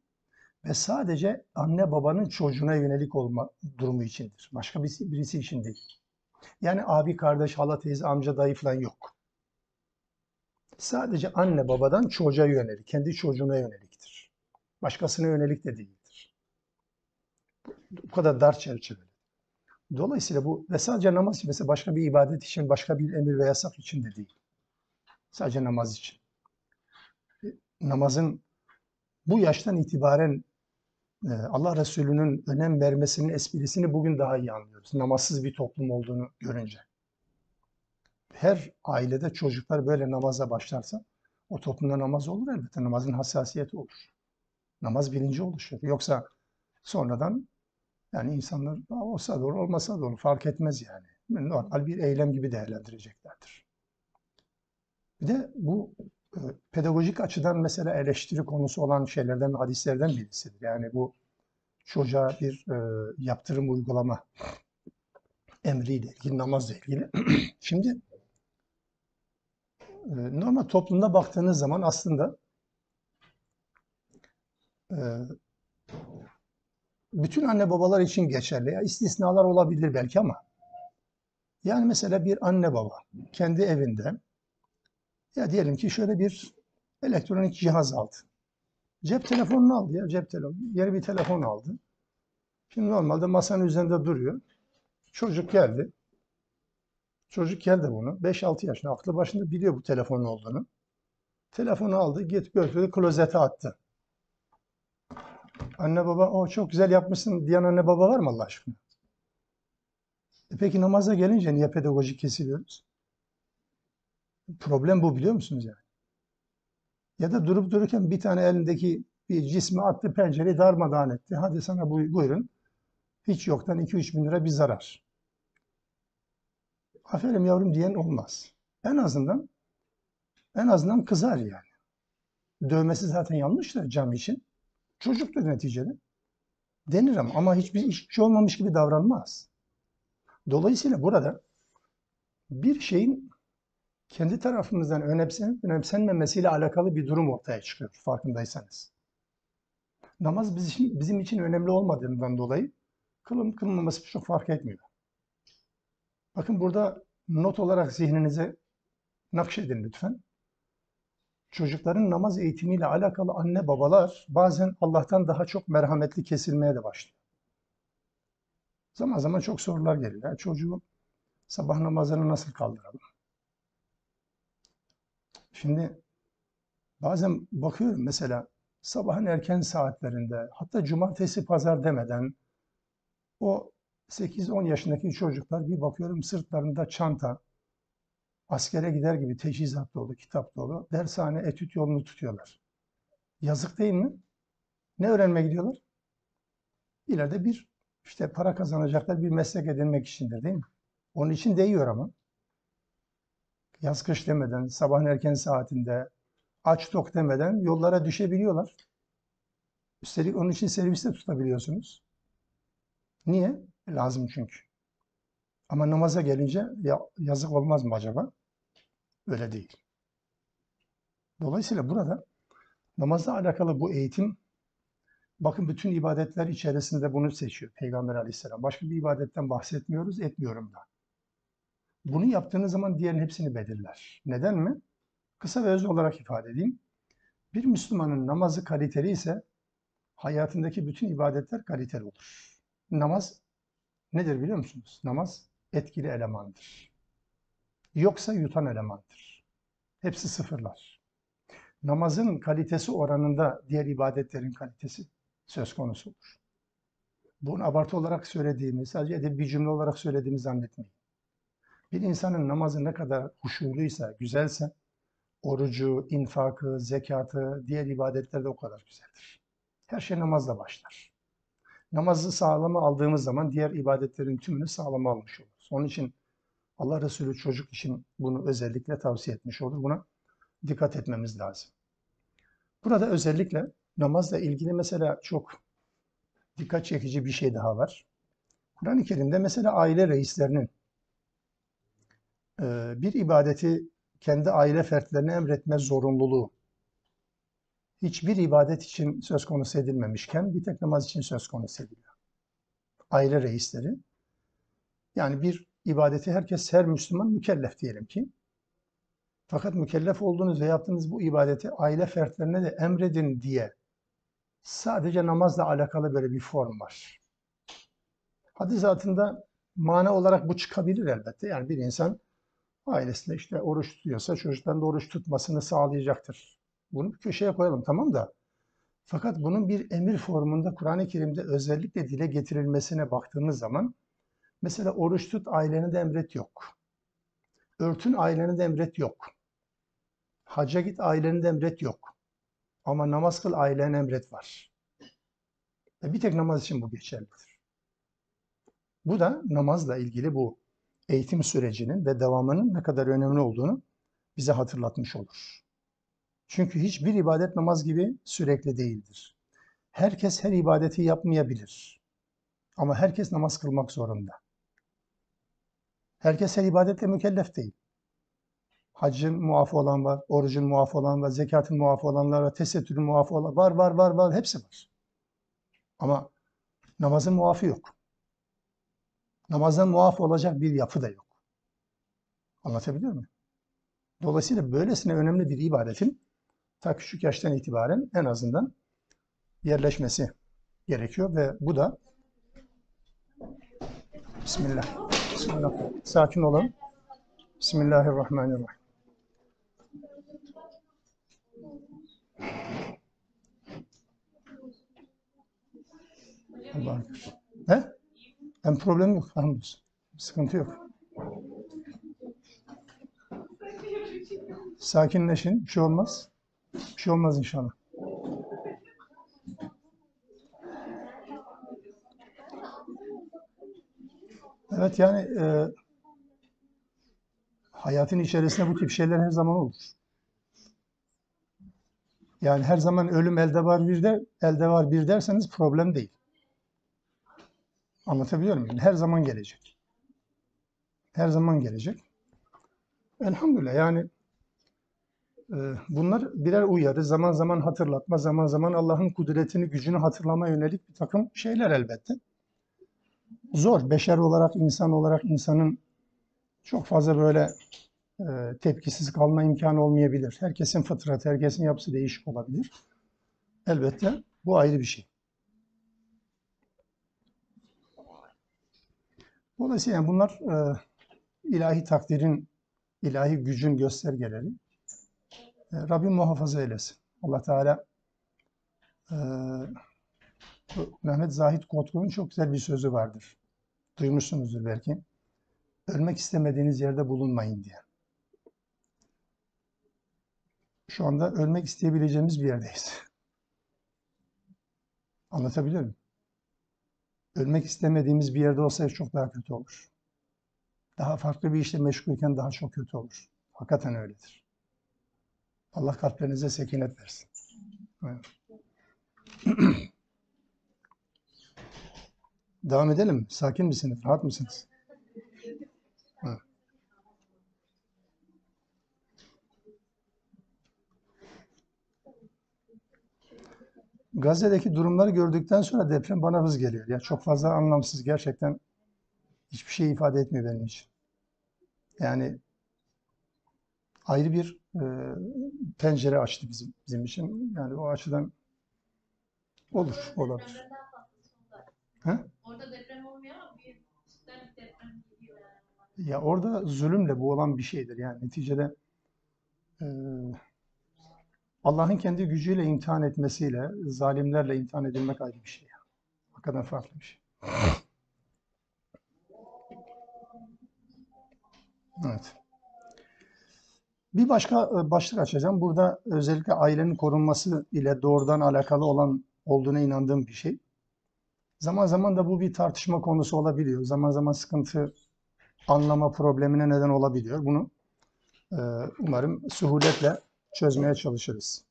ve sadece anne babanın çocuğuna yönelik olma durumu içindir. Başka birisi, birisi için değil. Yani abi, kardeş, hala, teyze, amca, dayı falan yok. Sadece anne babadan çocuğa yönelik, kendi çocuğuna yöneliktir. Başkasına yönelik de değildir. Bu kadar dar çerçeveli. Dolayısıyla bu ve sadece namaz için mesela başka bir ibadet için, başka bir emir ve yasak için de değil. Sadece namaz için. E, Namazın bu yaştan itibaren Allah Resulü'nün önem vermesinin esprisini bugün daha iyi anlıyoruz. Namazsız bir toplum olduğunu görünce. Her ailede çocuklar böyle namaza başlarsa o toplumda namaz olur elbette. Namazın hassasiyeti olur. Namaz bilinci oluşur. Yoksa sonradan yani insanlar olsa olur, olmasa olur. Fark etmez yani. Normal bir eylem gibi değerlendireceklerdir. Bir de bu pedagojik açıdan mesela eleştiri konusu olan şeylerden, hadislerden birisidir. Yani bu çocuğa bir e, yaptırım uygulama emriyle ilgili, namazla ilgili. (clears throat) Şimdi e, normal toplumda baktığınız zaman aslında e, bütün anne babalar için geçerli. Ya istisnalar olabilir belki ama yani mesela bir anne baba kendi evinde ya diyelim ki şöyle bir elektronik cihaz aldı. Cep telefonunu aldı ya cep telefonu. Yeni bir telefon aldı. Şimdi normalde masanın üzerinde duruyor. Çocuk geldi. Çocuk geldi bunu. 5-6 yaşında aklı başında biliyor bu telefonun olduğunu. Telefonu aldı, git götürdü, klozete attı. Anne baba o çok güzel yapmışsın diyen anne baba var mı Allah aşkına? E peki namaza gelince niye pedagojik kesiliyoruz? Problem bu biliyor musunuz yani? Ya da durup dururken bir tane elindeki bir cismi attı pencereyi darmadağın etti. Hadi sana buy- buyurun. Hiç yoktan 2-3 bin lira bir zarar. Aferin yavrum diyen olmaz. En azından en azından kızar yani. Dövmesi zaten yanlış da cam için. Çocuktur neticede. Denir ama, ama hiçbir şey olmamış gibi davranmaz. Dolayısıyla burada bir şeyin kendi tarafımızdan önemsenip önemsenmemesiyle alakalı bir durum ortaya çıkıyor farkındaysanız. Namaz bizim bizim için önemli olmadığından dolayı kılım kılmaması çok fark etmiyor. Bakın burada not olarak zihninize nakşedin lütfen. Çocukların namaz eğitimiyle alakalı anne babalar bazen Allah'tan daha çok merhametli kesilmeye de başlıyor. Zaman zaman çok sorular geliyor. Ya çocuğu sabah namazını nasıl kaldıralım? Şimdi bazen bakıyorum mesela sabahın erken saatlerinde hatta cumartesi pazar demeden o 8-10 yaşındaki çocuklar bir bakıyorum sırtlarında çanta, askere gider gibi teçhizat dolu, kitap dolu, dershane, etüt yolunu tutuyorlar. Yazık değil mi? Ne öğrenmeye gidiyorlar? İleride bir işte para kazanacaklar, bir meslek edinmek içindir değil mi? Onun için değiyor ama. Yaz kış demeden, sabahın erken saatinde, aç tok demeden yollara düşebiliyorlar. Üstelik onun için serviste tutabiliyorsunuz. Niye? Lazım çünkü. Ama namaza gelince ya, yazık olmaz mı acaba? Öyle değil. Dolayısıyla burada namazla alakalı bu eğitim bakın bütün ibadetler içerisinde bunu seçiyor Peygamber Aleyhisselam. Başka bir ibadetten bahsetmiyoruz, etmiyorum da. Bunu yaptığınız zaman diğerin hepsini belirler. Neden mi? Kısa ve öz olarak ifade edeyim. Bir Müslümanın namazı kaliteli ise hayatındaki bütün ibadetler kaliteli olur. Namaz nedir biliyor musunuz? Namaz etkili elemandır. Yoksa yutan elemandır. Hepsi sıfırlar. Namazın kalitesi oranında diğer ibadetlerin kalitesi söz konusu olur. Bunu abartı olarak söylediğimi, sadece edebi bir cümle olarak söylediğimi zannetmeyin. Bir insanın namazı ne kadar huşuluysa, güzelse, orucu, infakı, zekatı, diğer ibadetler de o kadar güzeldir. Her şey namazla başlar. Namazı sağlama aldığımız zaman diğer ibadetlerin tümünü sağlama almış oluruz. Onun için Allah Resulü çocuk için bunu özellikle tavsiye etmiş olur. Buna dikkat etmemiz lazım. Burada özellikle namazla ilgili mesela çok dikkat çekici bir şey daha var. Kur'an-ı Kerim'de mesela aile reislerinin bir ibadeti kendi aile fertlerine emretme zorunluluğu hiçbir ibadet için söz konusu edilmemişken bir tek namaz için söz konusu ediliyor. Aile reisleri. Yani bir ibadeti herkes, her Müslüman mükellef diyelim ki. Fakat mükellef olduğunuz ve yaptığınız bu ibadeti aile fertlerine de emredin diye sadece namazla alakalı böyle bir form var. Hadis zatında mana olarak bu çıkabilir elbette. Yani bir insan ailesinde işte oruç tutuyorsa çocukların da oruç tutmasını sağlayacaktır. Bunu bir köşeye koyalım tamam da. Fakat bunun bir emir formunda Kur'an-ı Kerim'de özellikle dile getirilmesine baktığımız zaman mesela oruç tut aileni de emret yok. Örtün aileni de emret yok. Hacca git aileni de emret yok. Ama namaz kıl ailene emret var. Ve bir tek namaz için bu geçerlidir. Bu da namazla ilgili bu eğitim sürecinin ve devamının ne kadar önemli olduğunu bize hatırlatmış olur. Çünkü hiçbir ibadet namaz gibi sürekli değildir. Herkes her ibadeti yapmayabilir. Ama herkes namaz kılmak zorunda. Herkes her ibadetle mükellef değil. Haccın muafı olan var, orucun muafı olan var, zekatın muafı olanlar var, tesettürün muafı olan var, var, var, var, hepsi var. Ama namazın muafı yok. Namazdan muaf olacak bir yapı da yok. Anlatabiliyor muyum? Dolayısıyla böylesine önemli bir ibadetin ta küçük yaştan itibaren en azından yerleşmesi gerekiyor ve bu da Bismillah. Bismillah. Sakin olun. Bismillahirrahmanirrahim. Allah'a. He? Hem problem yok. Hamdolsun. Sıkıntı yok. Sakinleşin. Bir şey olmaz. Bir şey olmaz inşallah. Evet yani e, hayatın içerisinde bu tip şeyler her zaman olur. Yani her zaman ölüm elde var bir de elde var bir derseniz problem değil. Anlatabiliyor muyum? Her zaman gelecek. Her zaman gelecek. Elhamdülillah yani e, bunlar birer uyarı, zaman zaman hatırlatma, zaman zaman Allah'ın kudretini, gücünü hatırlama yönelik bir takım şeyler elbette. Zor. Beşer olarak, insan olarak insanın çok fazla böyle e, tepkisiz kalma imkanı olmayabilir. Herkesin fıtratı, herkesin yapısı değişik olabilir. Elbette bu ayrı bir şey. Dolayısıyla bunlar e, ilahi takdirin, ilahi gücün göstergeleri. E, Rabbim muhafaza eylesin. Allah Teala e, Mehmet Zahid Kotku'nun çok güzel bir sözü vardır. Duymuşsunuzdur belki. Ölmek istemediğiniz yerde bulunmayın diye. Şu anda ölmek isteyebileceğimiz bir yerdeyiz. (laughs) Anlatabiliyor muyum? Ölmek istemediğimiz bir yerde olsaydı çok daha kötü olur. Daha farklı bir işle meşgulken daha çok kötü olur. Hakikaten öyledir. Allah kalplerinize sekinet versin. (clears throat) Devam edelim. Sakin misiniz? Rahat mısınız? Gazze'deki durumları gördükten sonra deprem bana hız geliyor. Ya çok fazla anlamsız gerçekten hiçbir şey ifade etmiyor benim için. Yani ayrı bir e, pencere açtı bizim bizim için. Yani o açıdan olur, olabilir. He? Orada deprem olmuyor ama bir deprem geliyor yani. Ya orada zulümle bu olan bir şeydir. Yani neticede e, Allah'ın kendi gücüyle imtihan etmesiyle zalimlerle imtihan edilmek ayrı bir şey. Hakikaten farklı bir şey. Evet. Bir başka e, başlık açacağım. Burada özellikle ailenin korunması ile doğrudan alakalı olan olduğuna inandığım bir şey. Zaman zaman da bu bir tartışma konusu olabiliyor. Zaman zaman sıkıntı anlama problemine neden olabiliyor. Bunu e, umarım suhuletle çözmeye çalışırız.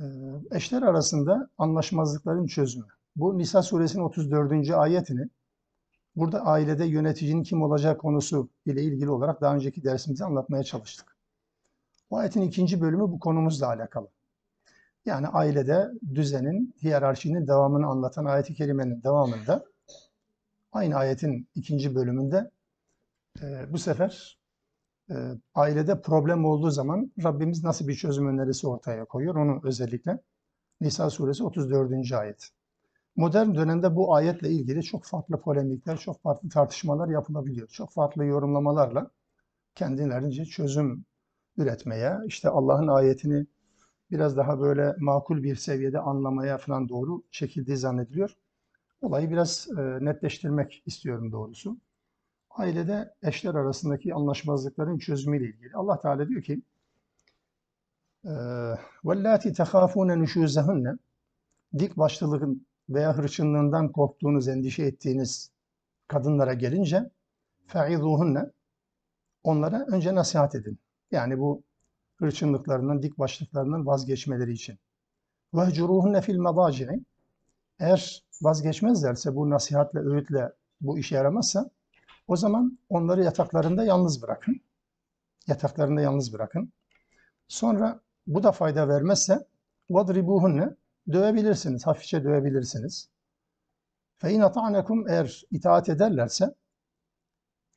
E, eşler arasında anlaşmazlıkların çözümü. Bu Nisa suresinin 34. ayetini burada ailede yöneticinin kim olacağı konusu ile ilgili olarak daha önceki dersimizde anlatmaya çalıştık. Bu ayetin ikinci bölümü bu konumuzla alakalı. Yani ailede düzenin, hiyerarşinin devamını anlatan ayeti kerimenin devamında aynı ayetin ikinci bölümünde e, bu sefer e, ailede problem olduğu zaman Rabbimiz nasıl bir çözüm önerisi ortaya koyuyor onu özellikle Nisa suresi 34. ayet. Modern dönemde bu ayetle ilgili çok farklı polemikler, çok farklı tartışmalar yapılabiliyor. Çok farklı yorumlamalarla kendilerince çözüm üretmeye, işte Allah'ın ayetini biraz daha böyle makul bir seviyede anlamaya falan doğru çekildiği zannediliyor. Olayı biraz netleştirmek istiyorum doğrusu Ailede eşler arasındaki anlaşmazlıkların çözümüyle ilgili. Allah Teala diyor ki وَاللّٰتِ تَخَافُونَ نُشُوزَهُنَّ Dik başlılığın veya hırçınlığından korktuğunuz, endişe ettiğiniz kadınlara gelince فَعِذُوهُنَّ Onlara önce nasihat edin. Yani bu hırçınlıklarından, dik başlıklarından vazgeçmeleri için. وَهْجُرُوهُنَّ fil الْمَضَاجِعِ Eğer vazgeçmezlerse, bu nasihatle, öğütle bu işe yaramazsa, o zaman onları yataklarında yalnız bırakın. Yataklarında yalnız bırakın. Sonra bu da fayda vermezse vadribuhunne dövebilirsiniz, hafifçe dövebilirsiniz. Fe in ata'nekum eğer itaat ederlerse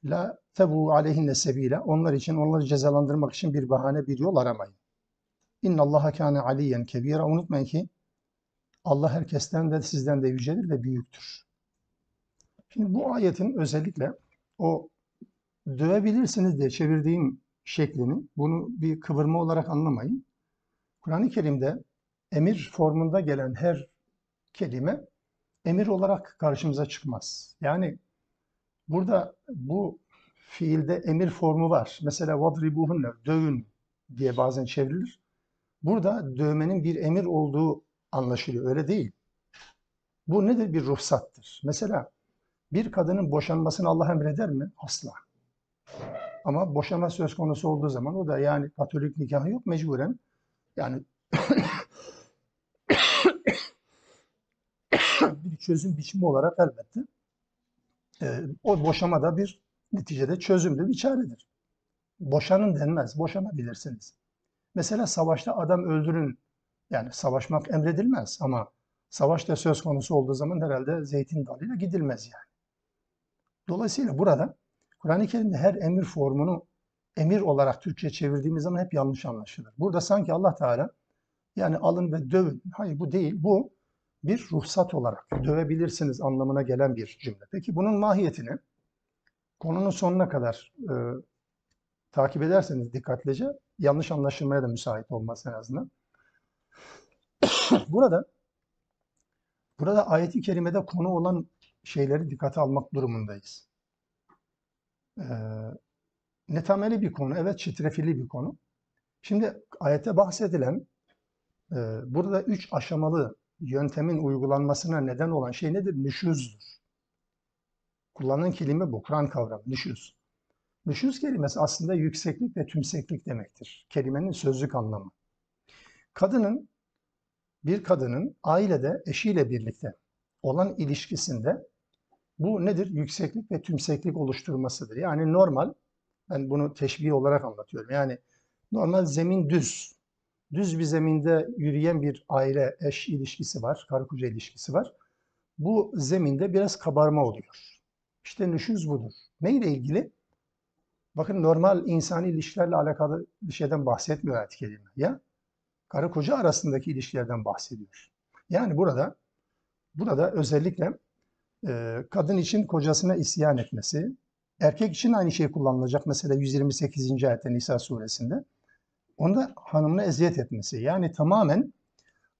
la tebu aleyhinne sebile onlar için onları cezalandırmak için bir bahane bir yol aramayın. İnna Allaha kana aliyen kebira unutmayın ki Allah herkesten de sizden de yücedir ve büyüktür. Şimdi bu ayetin özellikle o dövebilirsiniz diye çevirdiğim şeklini, bunu bir kıvırma olarak anlamayın. Kur'an-ı Kerim'de emir formunda gelen her kelime emir olarak karşımıza çıkmaz. Yani Burada bu fiilde emir formu var. Mesela vadribuhunne dövün diye bazen çevrilir. Burada dövmenin bir emir olduğu anlaşılıyor. Öyle değil. Bu nedir? Bir ruhsattır. Mesela bir kadının boşanmasını Allah emreder mi? Asla. Ama boşanma söz konusu olduğu zaman o da yani Katolik nikahı yok mecburen yani (coughs) bir çözüm biçimi olarak elbette e, o boşama da bir neticede çözümdür, bir çaredir. Boşanın denmez, boşanabilirsiniz. Mesela savaşta adam öldürün, yani savaşmak emredilmez ama savaşta söz konusu olduğu zaman herhalde zeytin dalıyla gidilmez yani. Dolayısıyla burada Kur'an-ı Kerim'de her emir formunu emir olarak Türkçe çevirdiğimiz zaman hep yanlış anlaşılır. Burada sanki Allah Teala yani alın ve dövün. Hayır bu değil. Bu bir ruhsat olarak dövebilirsiniz anlamına gelen bir cümle. Peki bunun mahiyetini konunun sonuna kadar e, takip ederseniz dikkatlice yanlış anlaşılmaya da müsait olmaz en azından. (coughs) burada burada ayeti kerimede konu olan şeyleri dikkate almak durumundayız. Ee, netameli bir konu, evet çetrefilli bir konu. Şimdi ayette bahsedilen e, burada üç aşamalı yöntemin uygulanmasına neden olan şey nedir? Nüşüzdür. Kullanılan kelime bu, Kur'an kavramı, nüşüz. Nüşüz kelimesi aslında yükseklik ve tümseklik demektir. Kelimenin sözlük anlamı. Kadının, bir kadının ailede eşiyle birlikte olan ilişkisinde bu nedir? Yükseklik ve tümseklik oluşturmasıdır. Yani normal, ben bunu teşbih olarak anlatıyorum. Yani normal zemin düz. Düz bir zeminde yürüyen bir aile eş ilişkisi var, karı koca ilişkisi var. Bu zeminde biraz kabarma oluyor. İşte nüşüz budur. Ne ile ilgili? Bakın normal insani ilişkilerle alakalı bir şeyden bahsetmiyor ayet-i kerime. Ya karı koca arasındaki ilişkilerden bahsediyor. Yani burada burada özellikle kadın için kocasına isyan etmesi, erkek için aynı şey kullanılacak. Mesela 128. ayette Nisa suresinde. Onda hanımına eziyet etmesi. Yani tamamen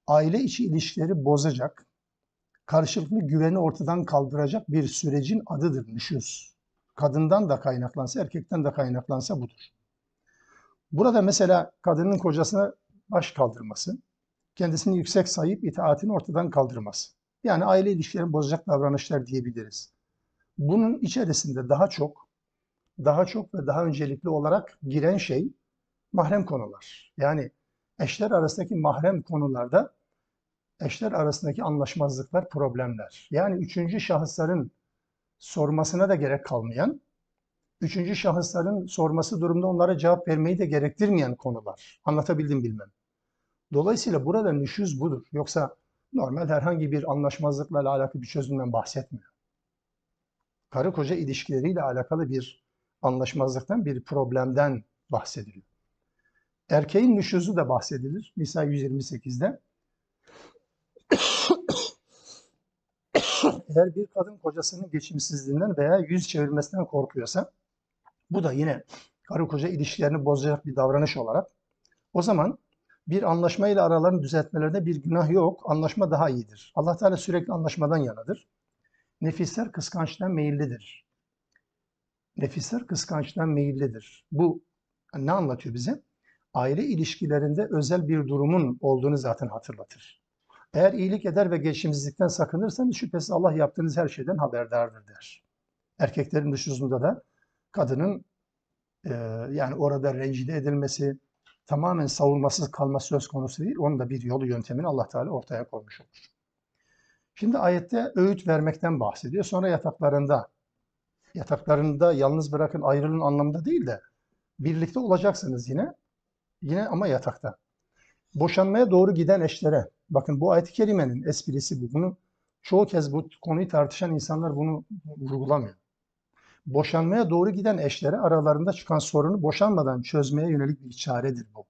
aile içi ilişkileri bozacak, karşılıklı güveni ortadan kaldıracak bir sürecin adıdır nüşüz. Kadından da kaynaklansa, erkekten de kaynaklansa budur. Burada mesela kadının kocasına baş kaldırması, kendisini yüksek sayıp itaatini ortadan kaldırması. Yani aile ilişkilerini bozacak davranışlar diyebiliriz. Bunun içerisinde daha çok, daha çok ve daha öncelikli olarak giren şey mahrem konular. Yani eşler arasındaki mahrem konularda eşler arasındaki anlaşmazlıklar, problemler. Yani üçüncü şahısların sormasına da gerek kalmayan, üçüncü şahısların sorması durumda onlara cevap vermeyi de gerektirmeyen konular. Anlatabildim bilmem. Dolayısıyla burada nüşüz budur. Yoksa normal herhangi bir anlaşmazlıkla alakalı bir çözümden bahsetmiyor. Karı koca ilişkileriyle alakalı bir anlaşmazlıktan, bir problemden bahsediliyor. Erkeğin nüşuzu da bahsedilir. Nisa 128'de. (coughs) Eğer bir kadın kocasının geçimsizliğinden veya yüz çevirmesinden korkuyorsa, bu da yine karı koca ilişkilerini bozacak bir davranış olarak, o zaman bir anlaşma ile aralarını düzeltmelerinde bir günah yok. Anlaşma daha iyidir. Allah Teala sürekli anlaşmadan yanadır. Nefisler kıskançtan meyillidir. Nefisler kıskançtan meyillidir. Bu ne anlatıyor bize? Aile ilişkilerinde özel bir durumun olduğunu zaten hatırlatır. Eğer iyilik eder ve geçimsizlikten sakınırsanız şüphesiz Allah yaptığınız her şeyden haberdardır der. Erkeklerin nüshuzunda da kadının e, yani orada rencide edilmesi, tamamen savunmasız kalması söz konusu değil. Onun da bir yolu yöntemini Allah Teala ortaya koymuş olur. Şimdi ayette öğüt vermekten bahsediyor. Sonra yataklarında, yataklarında yalnız bırakın ayrılın anlamda değil de birlikte olacaksınız yine. Yine ama yatakta. Boşanmaya doğru giden eşlere, bakın bu ayet-i kerimenin esprisi bu. Bunu çoğu kez bu konuyu tartışan insanlar bunu vurgulamıyor. Boşanmaya doğru giden eşlere aralarında çıkan sorunu boşanmadan çözmeye yönelik bir çaredir bu.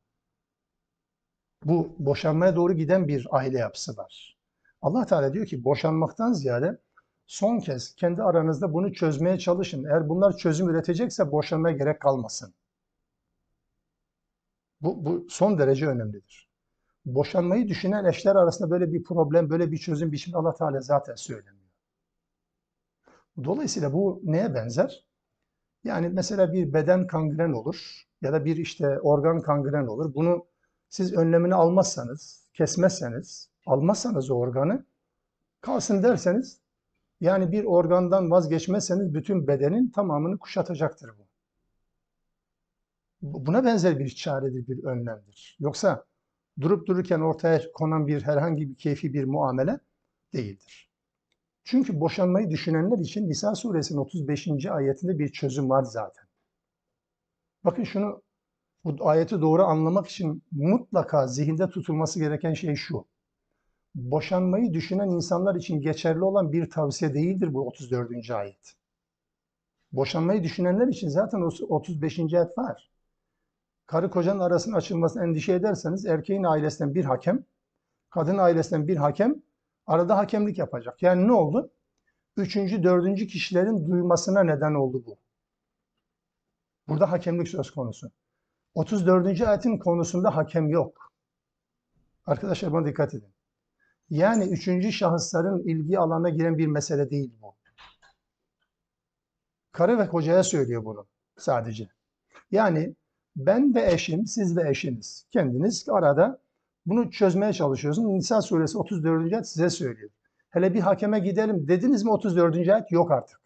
Bu boşanmaya doğru giden bir aile yapısı var. Allah Teala diyor ki boşanmaktan ziyade son kez kendi aranızda bunu çözmeye çalışın. Eğer bunlar çözüm üretecekse boşanmaya gerek kalmasın. Bu, bu son derece önemlidir. Boşanmayı düşünen eşler arasında böyle bir problem, böyle bir çözüm biçimi Allah Teala zaten söylemiyor. Dolayısıyla bu neye benzer? Yani mesela bir beden kangren olur ya da bir işte organ kangren olur. Bunu siz önlemini almazsanız, kesmezseniz, almazsanız o organı kalsın derseniz yani bir organdan vazgeçmezseniz bütün bedenin tamamını kuşatacaktır bu. Bu- Buna benzer bir çaredir, bir önlemdir. Yoksa durup dururken ortaya konan bir herhangi bir keyfi bir muamele değildir. Çünkü boşanmayı düşünenler için Nisa suresinin 35. ayetinde bir çözüm var zaten. Bakın şunu bu ayeti doğru anlamak için mutlaka zihinde tutulması gereken şey şu. Boşanmayı düşünen insanlar için geçerli olan bir tavsiye değildir bu 34. ayet. Boşanmayı düşünenler için zaten o 35. ayet var. Karı kocanın arasının açılmasını endişe ederseniz erkeğin ailesinden bir hakem, kadın ailesinden bir hakem arada hakemlik yapacak. Yani ne oldu? Üçüncü, dördüncü kişilerin duymasına neden oldu bu. Burada hakemlik söz konusu. 34. ayetin konusunda hakem yok. Arkadaşlar buna dikkat edin. Yani üçüncü şahısların ilgi alanına giren bir mesele değil bu. Karı ve kocaya söylüyor bunu sadece. Yani ben ve eşim, siz ve eşiniz. Kendiniz arada bunu çözmeye çalışıyorsunuz. Nisa suresi 34. ayet size söylüyor. Hele bir hakeme gidelim dediniz mi 34. ayet yok artık.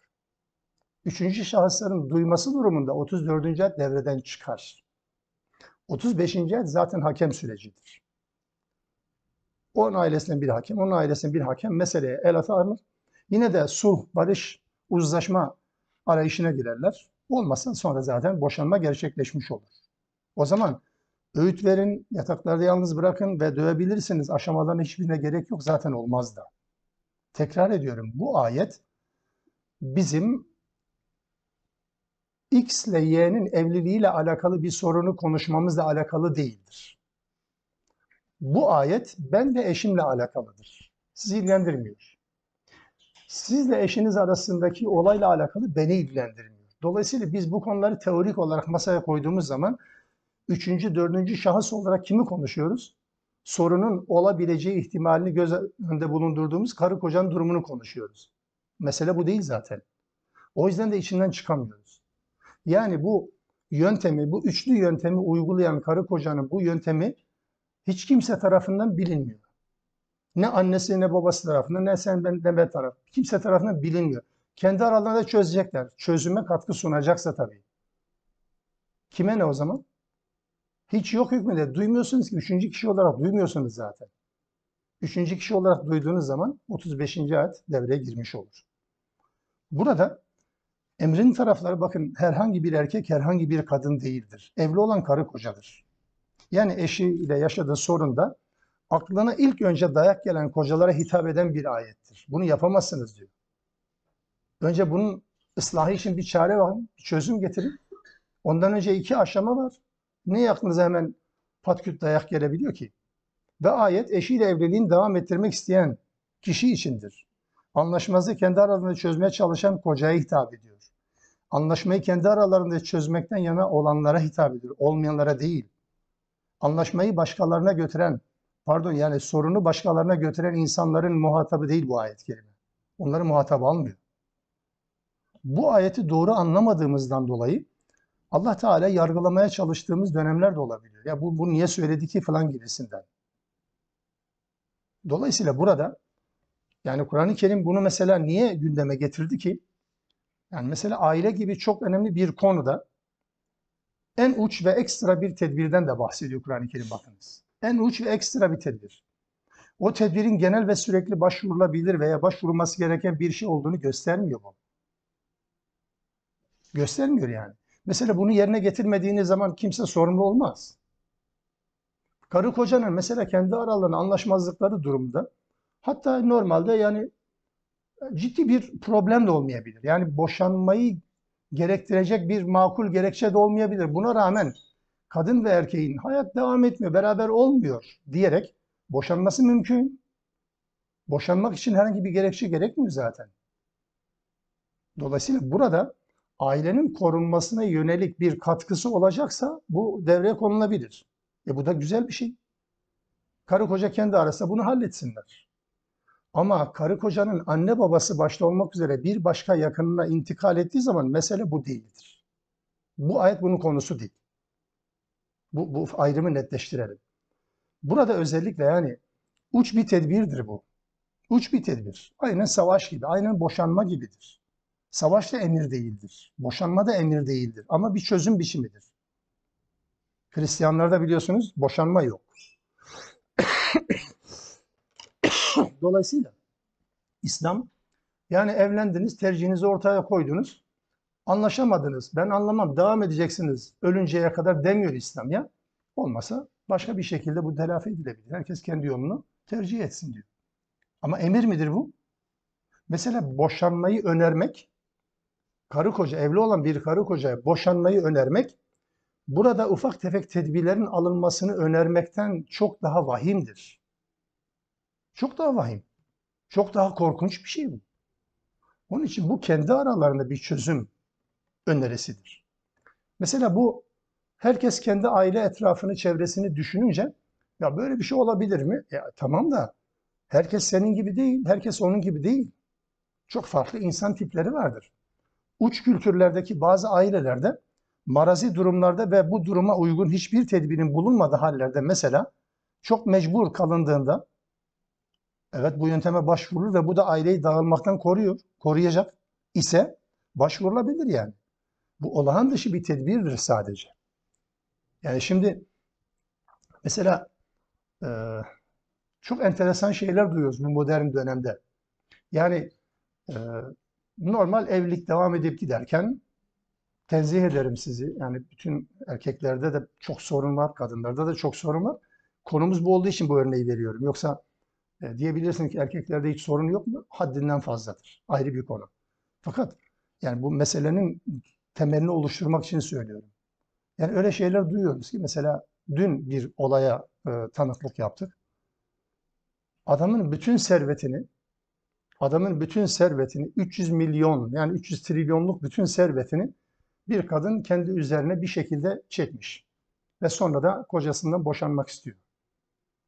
Üçüncü şahısların duyması durumunda 34. ayet devreden çıkar. 35. ayet zaten hakem sürecidir. Onun ailesinden bir hakem, onun ailesinden bir hakem meseleye el atarlar. Yine de sulh, barış, uzlaşma arayışına girerler. Olmazsa sonra zaten boşanma gerçekleşmiş olur. O zaman öğüt verin, yataklarda yalnız bırakın ve dövebilirsiniz. Aşamaların hiçbirine gerek yok. Zaten olmaz da. Tekrar ediyorum. Bu ayet bizim X ile Y'nin evliliğiyle alakalı bir sorunu konuşmamızla alakalı değildir. Bu ayet ben ve eşimle alakalıdır. Sizi ilgilendirmiyor. Sizle eşiniz arasındaki olayla alakalı beni ilgilendirmiyor. Dolayısıyla biz bu konuları teorik olarak masaya koyduğumuz zaman üçüncü, dördüncü şahıs olarak kimi konuşuyoruz? Sorunun olabileceği ihtimalini göz önünde bulundurduğumuz karı kocanın durumunu konuşuyoruz. Mesele bu değil zaten. O yüzden de içinden çıkamıyoruz. Yani bu yöntemi, bu üçlü yöntemi uygulayan karı kocanın bu yöntemi hiç kimse tarafından bilinmiyor. Ne annesi ne babası tarafından ne sen ben ne ben taraf. Kimse tarafından bilinmiyor. Kendi aralarında çözecekler. Çözüme katkı sunacaksa tabii. Kime ne o zaman? Hiç yok hükmünde. Duymuyorsunuz ki. Üçüncü kişi olarak duymuyorsunuz zaten. Üçüncü kişi olarak duyduğunuz zaman 35. ayet devreye girmiş olur. Burada emrin tarafları bakın herhangi bir erkek herhangi bir kadın değildir. Evli olan karı kocadır. Yani eşiyle yaşadığı sorunda aklına ilk önce dayak gelen kocalara hitap eden bir ayettir. Bunu yapamazsınız diyor. Önce bunun ıslahı için bir çare var, bir çözüm getirin. Ondan önce iki aşama var. Ne aklınıza hemen patküt dayak gelebiliyor ki? Ve ayet eşiyle evliliğini devam ettirmek isteyen kişi içindir. Anlaşmazı kendi aralarında çözmeye çalışan kocaya hitap ediyor. Anlaşmayı kendi aralarında çözmekten yana olanlara hitap ediyor, olmayanlara değil. Anlaşmayı başkalarına götüren, pardon yani sorunu başkalarına götüren insanların muhatabı değil bu ayet kelime. Onları muhatap almıyor. Bu ayeti doğru anlamadığımızdan dolayı Allah Teala yargılamaya çalıştığımız dönemler de olabilir. Ya bu, bu niye söyledi ki falan gibisinden. Dolayısıyla burada yani Kur'an-ı Kerim bunu mesela niye gündeme getirdi ki? Yani mesela aile gibi çok önemli bir konuda en uç ve ekstra bir tedbirden de bahsediyor Kur'an-ı Kerim bakınız. En uç ve ekstra bir tedbir. O tedbirin genel ve sürekli başvurulabilir veya başvurulması gereken bir şey olduğunu göstermiyor bu. Göstermiyor yani. Mesela bunu yerine getirmediğiniz zaman kimse sorumlu olmaz. Karı kocanın mesela kendi aralarında anlaşmazlıkları durumda hatta normalde yani ciddi bir problem de olmayabilir. Yani boşanmayı gerektirecek bir makul gerekçe de olmayabilir. Buna rağmen kadın ve erkeğin hayat devam etmiyor, beraber olmuyor diyerek boşanması mümkün. Boşanmak için herhangi bir gerekçe gerekmiyor zaten. Dolayısıyla burada ailenin korunmasına yönelik bir katkısı olacaksa bu devreye konulabilir. E bu da güzel bir şey. Karı koca kendi arasında bunu halletsinler. Ama karı kocanın anne babası başta olmak üzere bir başka yakınına intikal ettiği zaman mesele bu değildir. Bu ayet bunun konusu değil. Bu, bu ayrımı netleştirelim. Burada özellikle yani uç bir tedbirdir bu. Uç bir tedbir. Aynen savaş gibi, aynen boşanma gibidir. Savaş da emir değildir. Boşanma da emir değildir. Ama bir çözüm biçimidir. Hristiyanlarda biliyorsunuz boşanma yok. (coughs) Dolayısıyla İslam yani evlendiniz, tercihinizi ortaya koydunuz. Anlaşamadınız. Ben anlamam. Devam edeceksiniz ölünceye kadar demiyor İslam ya. Olmasa başka bir şekilde bu telafi edilebilir. Herkes kendi yolunu tercih etsin diyor. Ama emir midir bu? Mesela boşanmayı önermek, karı koca, evli olan bir karı kocaya boşanmayı önermek, burada ufak tefek tedbirlerin alınmasını önermekten çok daha vahimdir. Çok daha vahim. Çok daha korkunç bir şey bu. Onun için bu kendi aralarında bir çözüm önerisidir. Mesela bu herkes kendi aile etrafını, çevresini düşününce ya böyle bir şey olabilir mi? Ya tamam da herkes senin gibi değil, herkes onun gibi değil. Çok farklı insan tipleri vardır. Uç kültürlerdeki bazı ailelerde marazi durumlarda ve bu duruma uygun hiçbir tedbirin bulunmadığı hallerde mesela çok mecbur kalındığında evet bu yönteme başvurulur ve bu da aileyi dağılmaktan koruyor, koruyacak ise başvurulabilir yani. Bu olağan dışı bir tedbirdir sadece. Yani şimdi mesela e, çok enteresan şeyler duyuyoruz bu modern dönemde. Yani e, normal evlilik devam edip giderken tenzih ederim sizi. Yani bütün erkeklerde de çok sorun var, kadınlarda da çok sorun var. Konumuz bu olduğu için bu örneği veriyorum. Yoksa e, diyebilirsin ki erkeklerde hiç sorun yok mu? Haddinden fazladır. Ayrı bir konu. Fakat yani bu meselenin temelini oluşturmak için söylüyorum. Yani öyle şeyler duyuyoruz ki mesela dün bir olaya e, tanıklık yaptık. Adamın bütün servetini adamın bütün servetini 300 milyon yani 300 trilyonluk bütün servetini bir kadın kendi üzerine bir şekilde çekmiş. Ve sonra da kocasından boşanmak istiyor.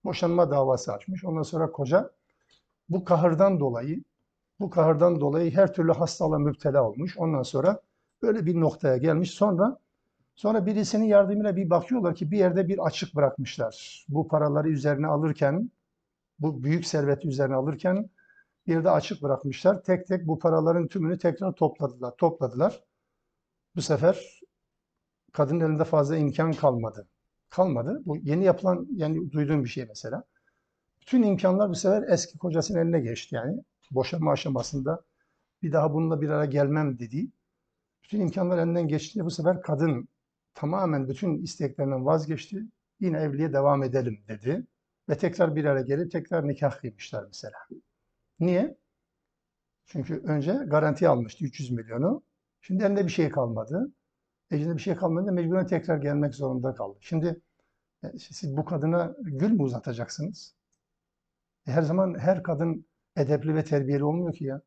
Boşanma davası açmış. Ondan sonra koca bu kahırdan dolayı bu kahırdan dolayı her türlü hastalığa müptela olmuş. Ondan sonra böyle bir noktaya gelmiş. Sonra sonra birisinin yardımıyla bir bakıyorlar ki bir yerde bir açık bırakmışlar. Bu paraları üzerine alırken bu büyük serveti üzerine alırken bir de açık bırakmışlar. Tek tek bu paraların tümünü tekrar topladılar. Topladılar. Bu sefer kadının elinde fazla imkan kalmadı. Kalmadı. Bu yeni yapılan yani duyduğum bir şey mesela. Bütün imkanlar bu sefer eski kocasının eline geçti yani. Boşanma aşamasında bir daha bununla bir ara gelmem dediği. Bütün imkanlar elinden geçtiğinde bu sefer kadın tamamen bütün isteklerinden vazgeçti. Yine evliliğe devam edelim dedi. Ve tekrar bir araya gelip tekrar nikah kıymışlar mesela. Niye? Çünkü önce garanti almıştı 300 milyonu. Şimdi elinde bir şey kalmadı. Elinde bir şey kalmadı mecburen tekrar gelmek zorunda kaldı. Şimdi e, siz bu kadına gül mü uzatacaksınız? E, her zaman her kadın edepli ve terbiyeli olmuyor ki ya.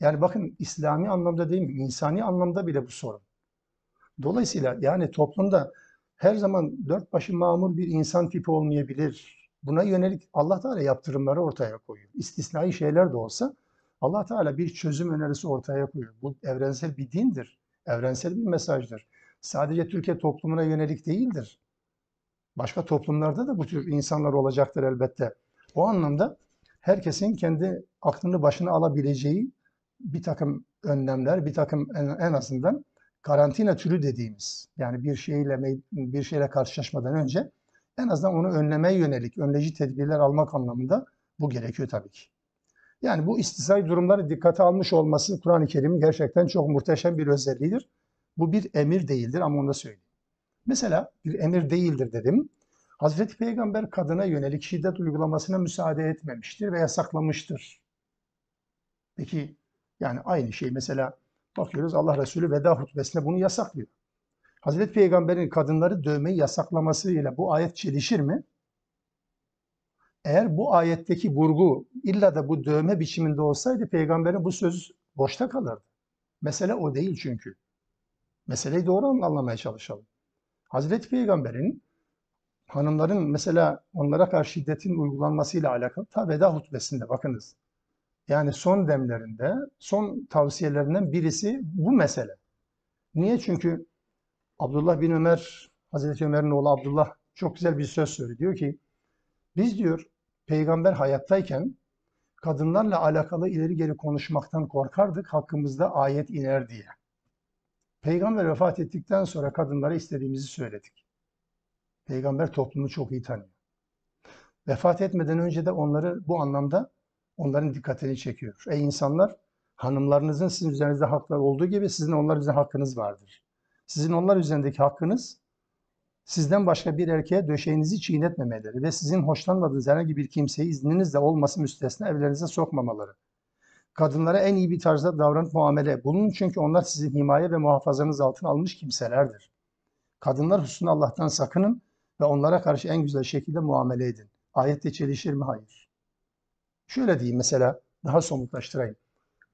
Yani bakın İslami anlamda değil mi? İnsani anlamda bile bu sorun. Dolayısıyla yani toplumda her zaman dört başı mamur bir insan tipi olmayabilir. Buna yönelik Allah Teala yaptırımları ortaya koyuyor. İstisnai şeyler de olsa Allah Teala bir çözüm önerisi ortaya koyuyor. Bu evrensel bir dindir. Evrensel bir mesajdır. Sadece Türkiye toplumuna yönelik değildir. Başka toplumlarda da bu tür insanlar olacaktır elbette. O anlamda herkesin kendi aklını başına alabileceği bir takım önlemler, bir takım en azından karantina türü dediğimiz yani bir şeyle bir şeyle karşılaşmadan önce en azından onu önlemeye yönelik önleyici tedbirler almak anlamında bu gerekiyor tabii ki. Yani bu istisnai durumları dikkate almış olması Kur'an-ı Kerim'in gerçekten çok muhteşem bir özelliğidir. Bu bir emir değildir ama onu da söyleyeyim. Mesela bir emir değildir dedim. Hazreti Peygamber kadına yönelik şiddet uygulamasına müsaade etmemiştir ve yasaklamıştır. Peki yani aynı şey mesela bakıyoruz Allah Resulü veda hutbesinde bunu yasaklıyor. Hazreti Peygamber'in kadınları dövmeyi yasaklamasıyla bu ayet çelişir mi? Eğer bu ayetteki vurgu illa da bu dövme biçiminde olsaydı peygamberin bu söz boşta kalırdı. Mesele o değil çünkü. Meseleyi doğru anlamaya çalışalım. Hazreti Peygamber'in hanımların mesela onlara karşı şiddetin uygulanmasıyla alakalı ta veda hutbesinde bakınız. Yani son demlerinde, son tavsiyelerinden birisi bu mesele. Niye? Çünkü Abdullah bin Ömer, Hazreti Ömer'in oğlu Abdullah çok güzel bir söz söylüyor. Diyor ki, biz diyor peygamber hayattayken kadınlarla alakalı ileri geri konuşmaktan korkardık, hakkımızda ayet iner diye. Peygamber vefat ettikten sonra kadınlara istediğimizi söyledik. Peygamber toplumu çok iyi tanıyor. Vefat etmeden önce de onları bu anlamda onların dikkatini çekiyor. Ey insanlar, hanımlarınızın sizin üzerinizde hakları olduğu gibi sizin onlar üzerinde hakkınız vardır. Sizin onlar üzerindeki hakkınız sizden başka bir erkeğe döşeğinizi çiğnetmemeleri ve sizin hoşlanmadığınız herhangi bir kimseyi izninizle olması müstesna evlerinize sokmamaları. Kadınlara en iyi bir tarzda davranıp muamele bulunun çünkü onlar sizin himaye ve muhafazanız altına almış kimselerdir. Kadınlar hususunda Allah'tan sakının ve onlara karşı en güzel şekilde muamele edin. Ayette çelişir mi? Hayır. Şöyle diyeyim mesela, daha somutlaştırayım.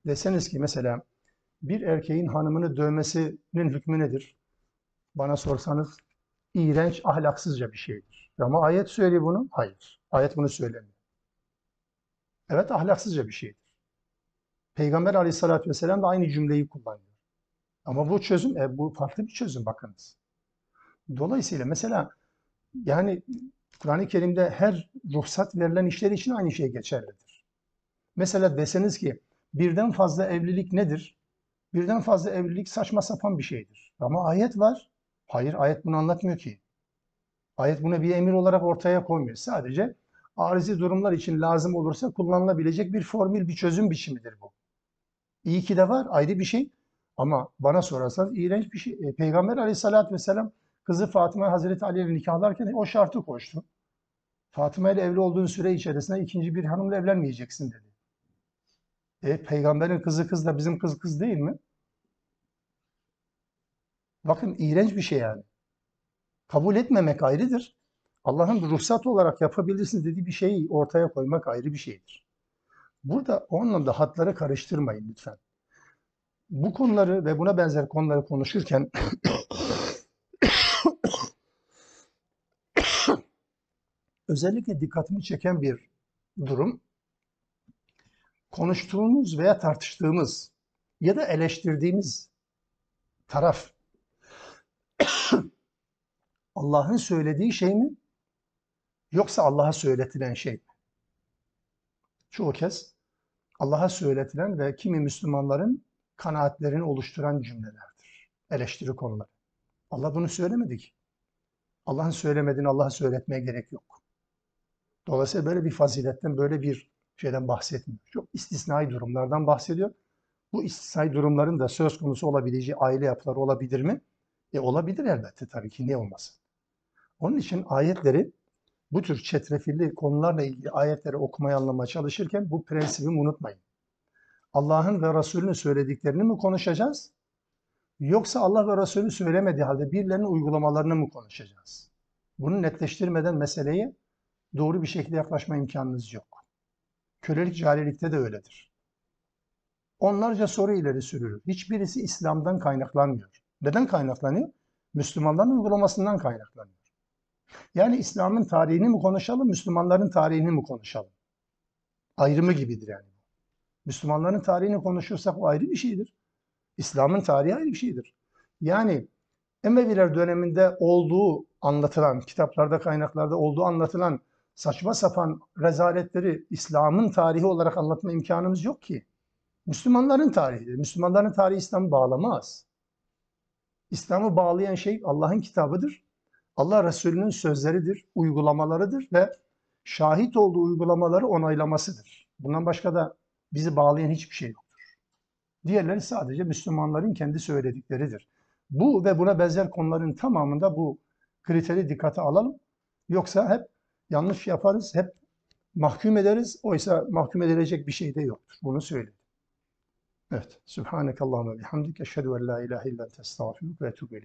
Deseniz ki mesela bir erkeğin hanımını dövmesinin hükmü nedir? Bana sorsanız iğrenç, ahlaksızca bir şeydir. Ama ayet söylüyor bunu. Hayır. Ayet bunu söylemiyor. Evet ahlaksızca bir şeydir. Peygamber aleyhissalatü vesselam da aynı cümleyi kullanıyor. Ama bu çözüm, e, bu farklı bir çözüm bakınız. Dolayısıyla mesela yani Kur'an-ı Kerim'de her ruhsat verilen işler için aynı şey geçerlidir. Mesela deseniz ki birden fazla evlilik nedir? Birden fazla evlilik saçma sapan bir şeydir. Ama ayet var. Hayır, ayet bunu anlatmıyor ki. Ayet bunu bir emir olarak ortaya koymuyor. Sadece arizi durumlar için lazım olursa kullanılabilecek bir formül, bir çözüm biçimidir bu. İyi ki de var, ayrı bir şey. Ama bana sorarsanız iğrenç bir şey. E, Peygamber aleyhissalatü vesselam kızı Fatıma Hazreti Ali ile nikahlarken o şartı koştu. Fatıma ile evli olduğun süre içerisinde ikinci bir hanımla evlenmeyeceksin dedi. E, peygamberin kızı kız da bizim kız kız değil mi? Bakın iğrenç bir şey yani. Kabul etmemek ayrıdır. Allah'ın ruhsat olarak yapabilirsiniz dediği bir şeyi ortaya koymak ayrı bir şeydir. Burada o anlamda hatları karıştırmayın lütfen. Bu konuları ve buna benzer konuları konuşurken (coughs) özellikle dikkatimi çeken bir durum konuştuğumuz veya tartıştığımız ya da eleştirdiğimiz taraf (coughs) Allah'ın söylediği şey mi? Yoksa Allah'a söyletilen şey mi? Çoğu kez Allah'a söyletilen ve kimi Müslümanların kanaatlerini oluşturan cümlelerdir. Eleştiri konuları. Allah bunu söylemedi ki. Allah'ın söylemediğini Allah'a söyletmeye gerek yok. Dolayısıyla böyle bir faziletten, böyle bir şeyden bahsetmiyor. Çok istisnai durumlardan bahsediyor. Bu istisnai durumların da söz konusu olabileceği aile yapıları olabilir mi? E olabilir elbette tabii ki niye olmasın. Onun için ayetleri bu tür çetrefilli konularla ilgili ayetleri okumaya anlamaya çalışırken bu prensibimi unutmayın. Allah'ın ve Resulünün söylediklerini mi konuşacağız? Yoksa Allah ve Resulü söylemediği halde birilerinin uygulamalarını mı konuşacağız? Bunu netleştirmeden meseleye doğru bir şekilde yaklaşma imkanınız yok. Kölelik carilikte de öyledir. Onlarca soru ileri sürülür. Hiçbirisi İslam'dan kaynaklanmıyor. Neden kaynaklanıyor? Müslümanların uygulamasından kaynaklanıyor. Yani İslam'ın tarihini mi konuşalım, Müslümanların tarihini mi konuşalım? Ayrımı gibidir yani. Müslümanların tarihini konuşursak o ayrı bir şeydir. İslam'ın tarihi ayrı bir şeydir. Yani Emeviler döneminde olduğu anlatılan, kitaplarda, kaynaklarda olduğu anlatılan saçma sapan rezaletleri İslam'ın tarihi olarak anlatma imkanımız yok ki. Müslümanların tarihidir. Müslümanların tarihi İslam'ı bağlamaz. İslam'ı bağlayan şey Allah'ın kitabıdır. Allah Resulü'nün sözleridir, uygulamalarıdır ve şahit olduğu uygulamaları onaylamasıdır. Bundan başka da bizi bağlayan hiçbir şey yoktur. Diğerleri sadece Müslümanların kendi söyledikleridir. Bu ve buna benzer konuların tamamında bu kriteri dikkate alalım. Yoksa hep yanlış yaparız, hep mahkum ederiz. Oysa mahkum edilecek bir şey de yoktur. Bunu söyledim. Evet. Subhanekallahumma bihamdik. Eşhedü en la ilahe illa ente estağfiruke ve etûbü.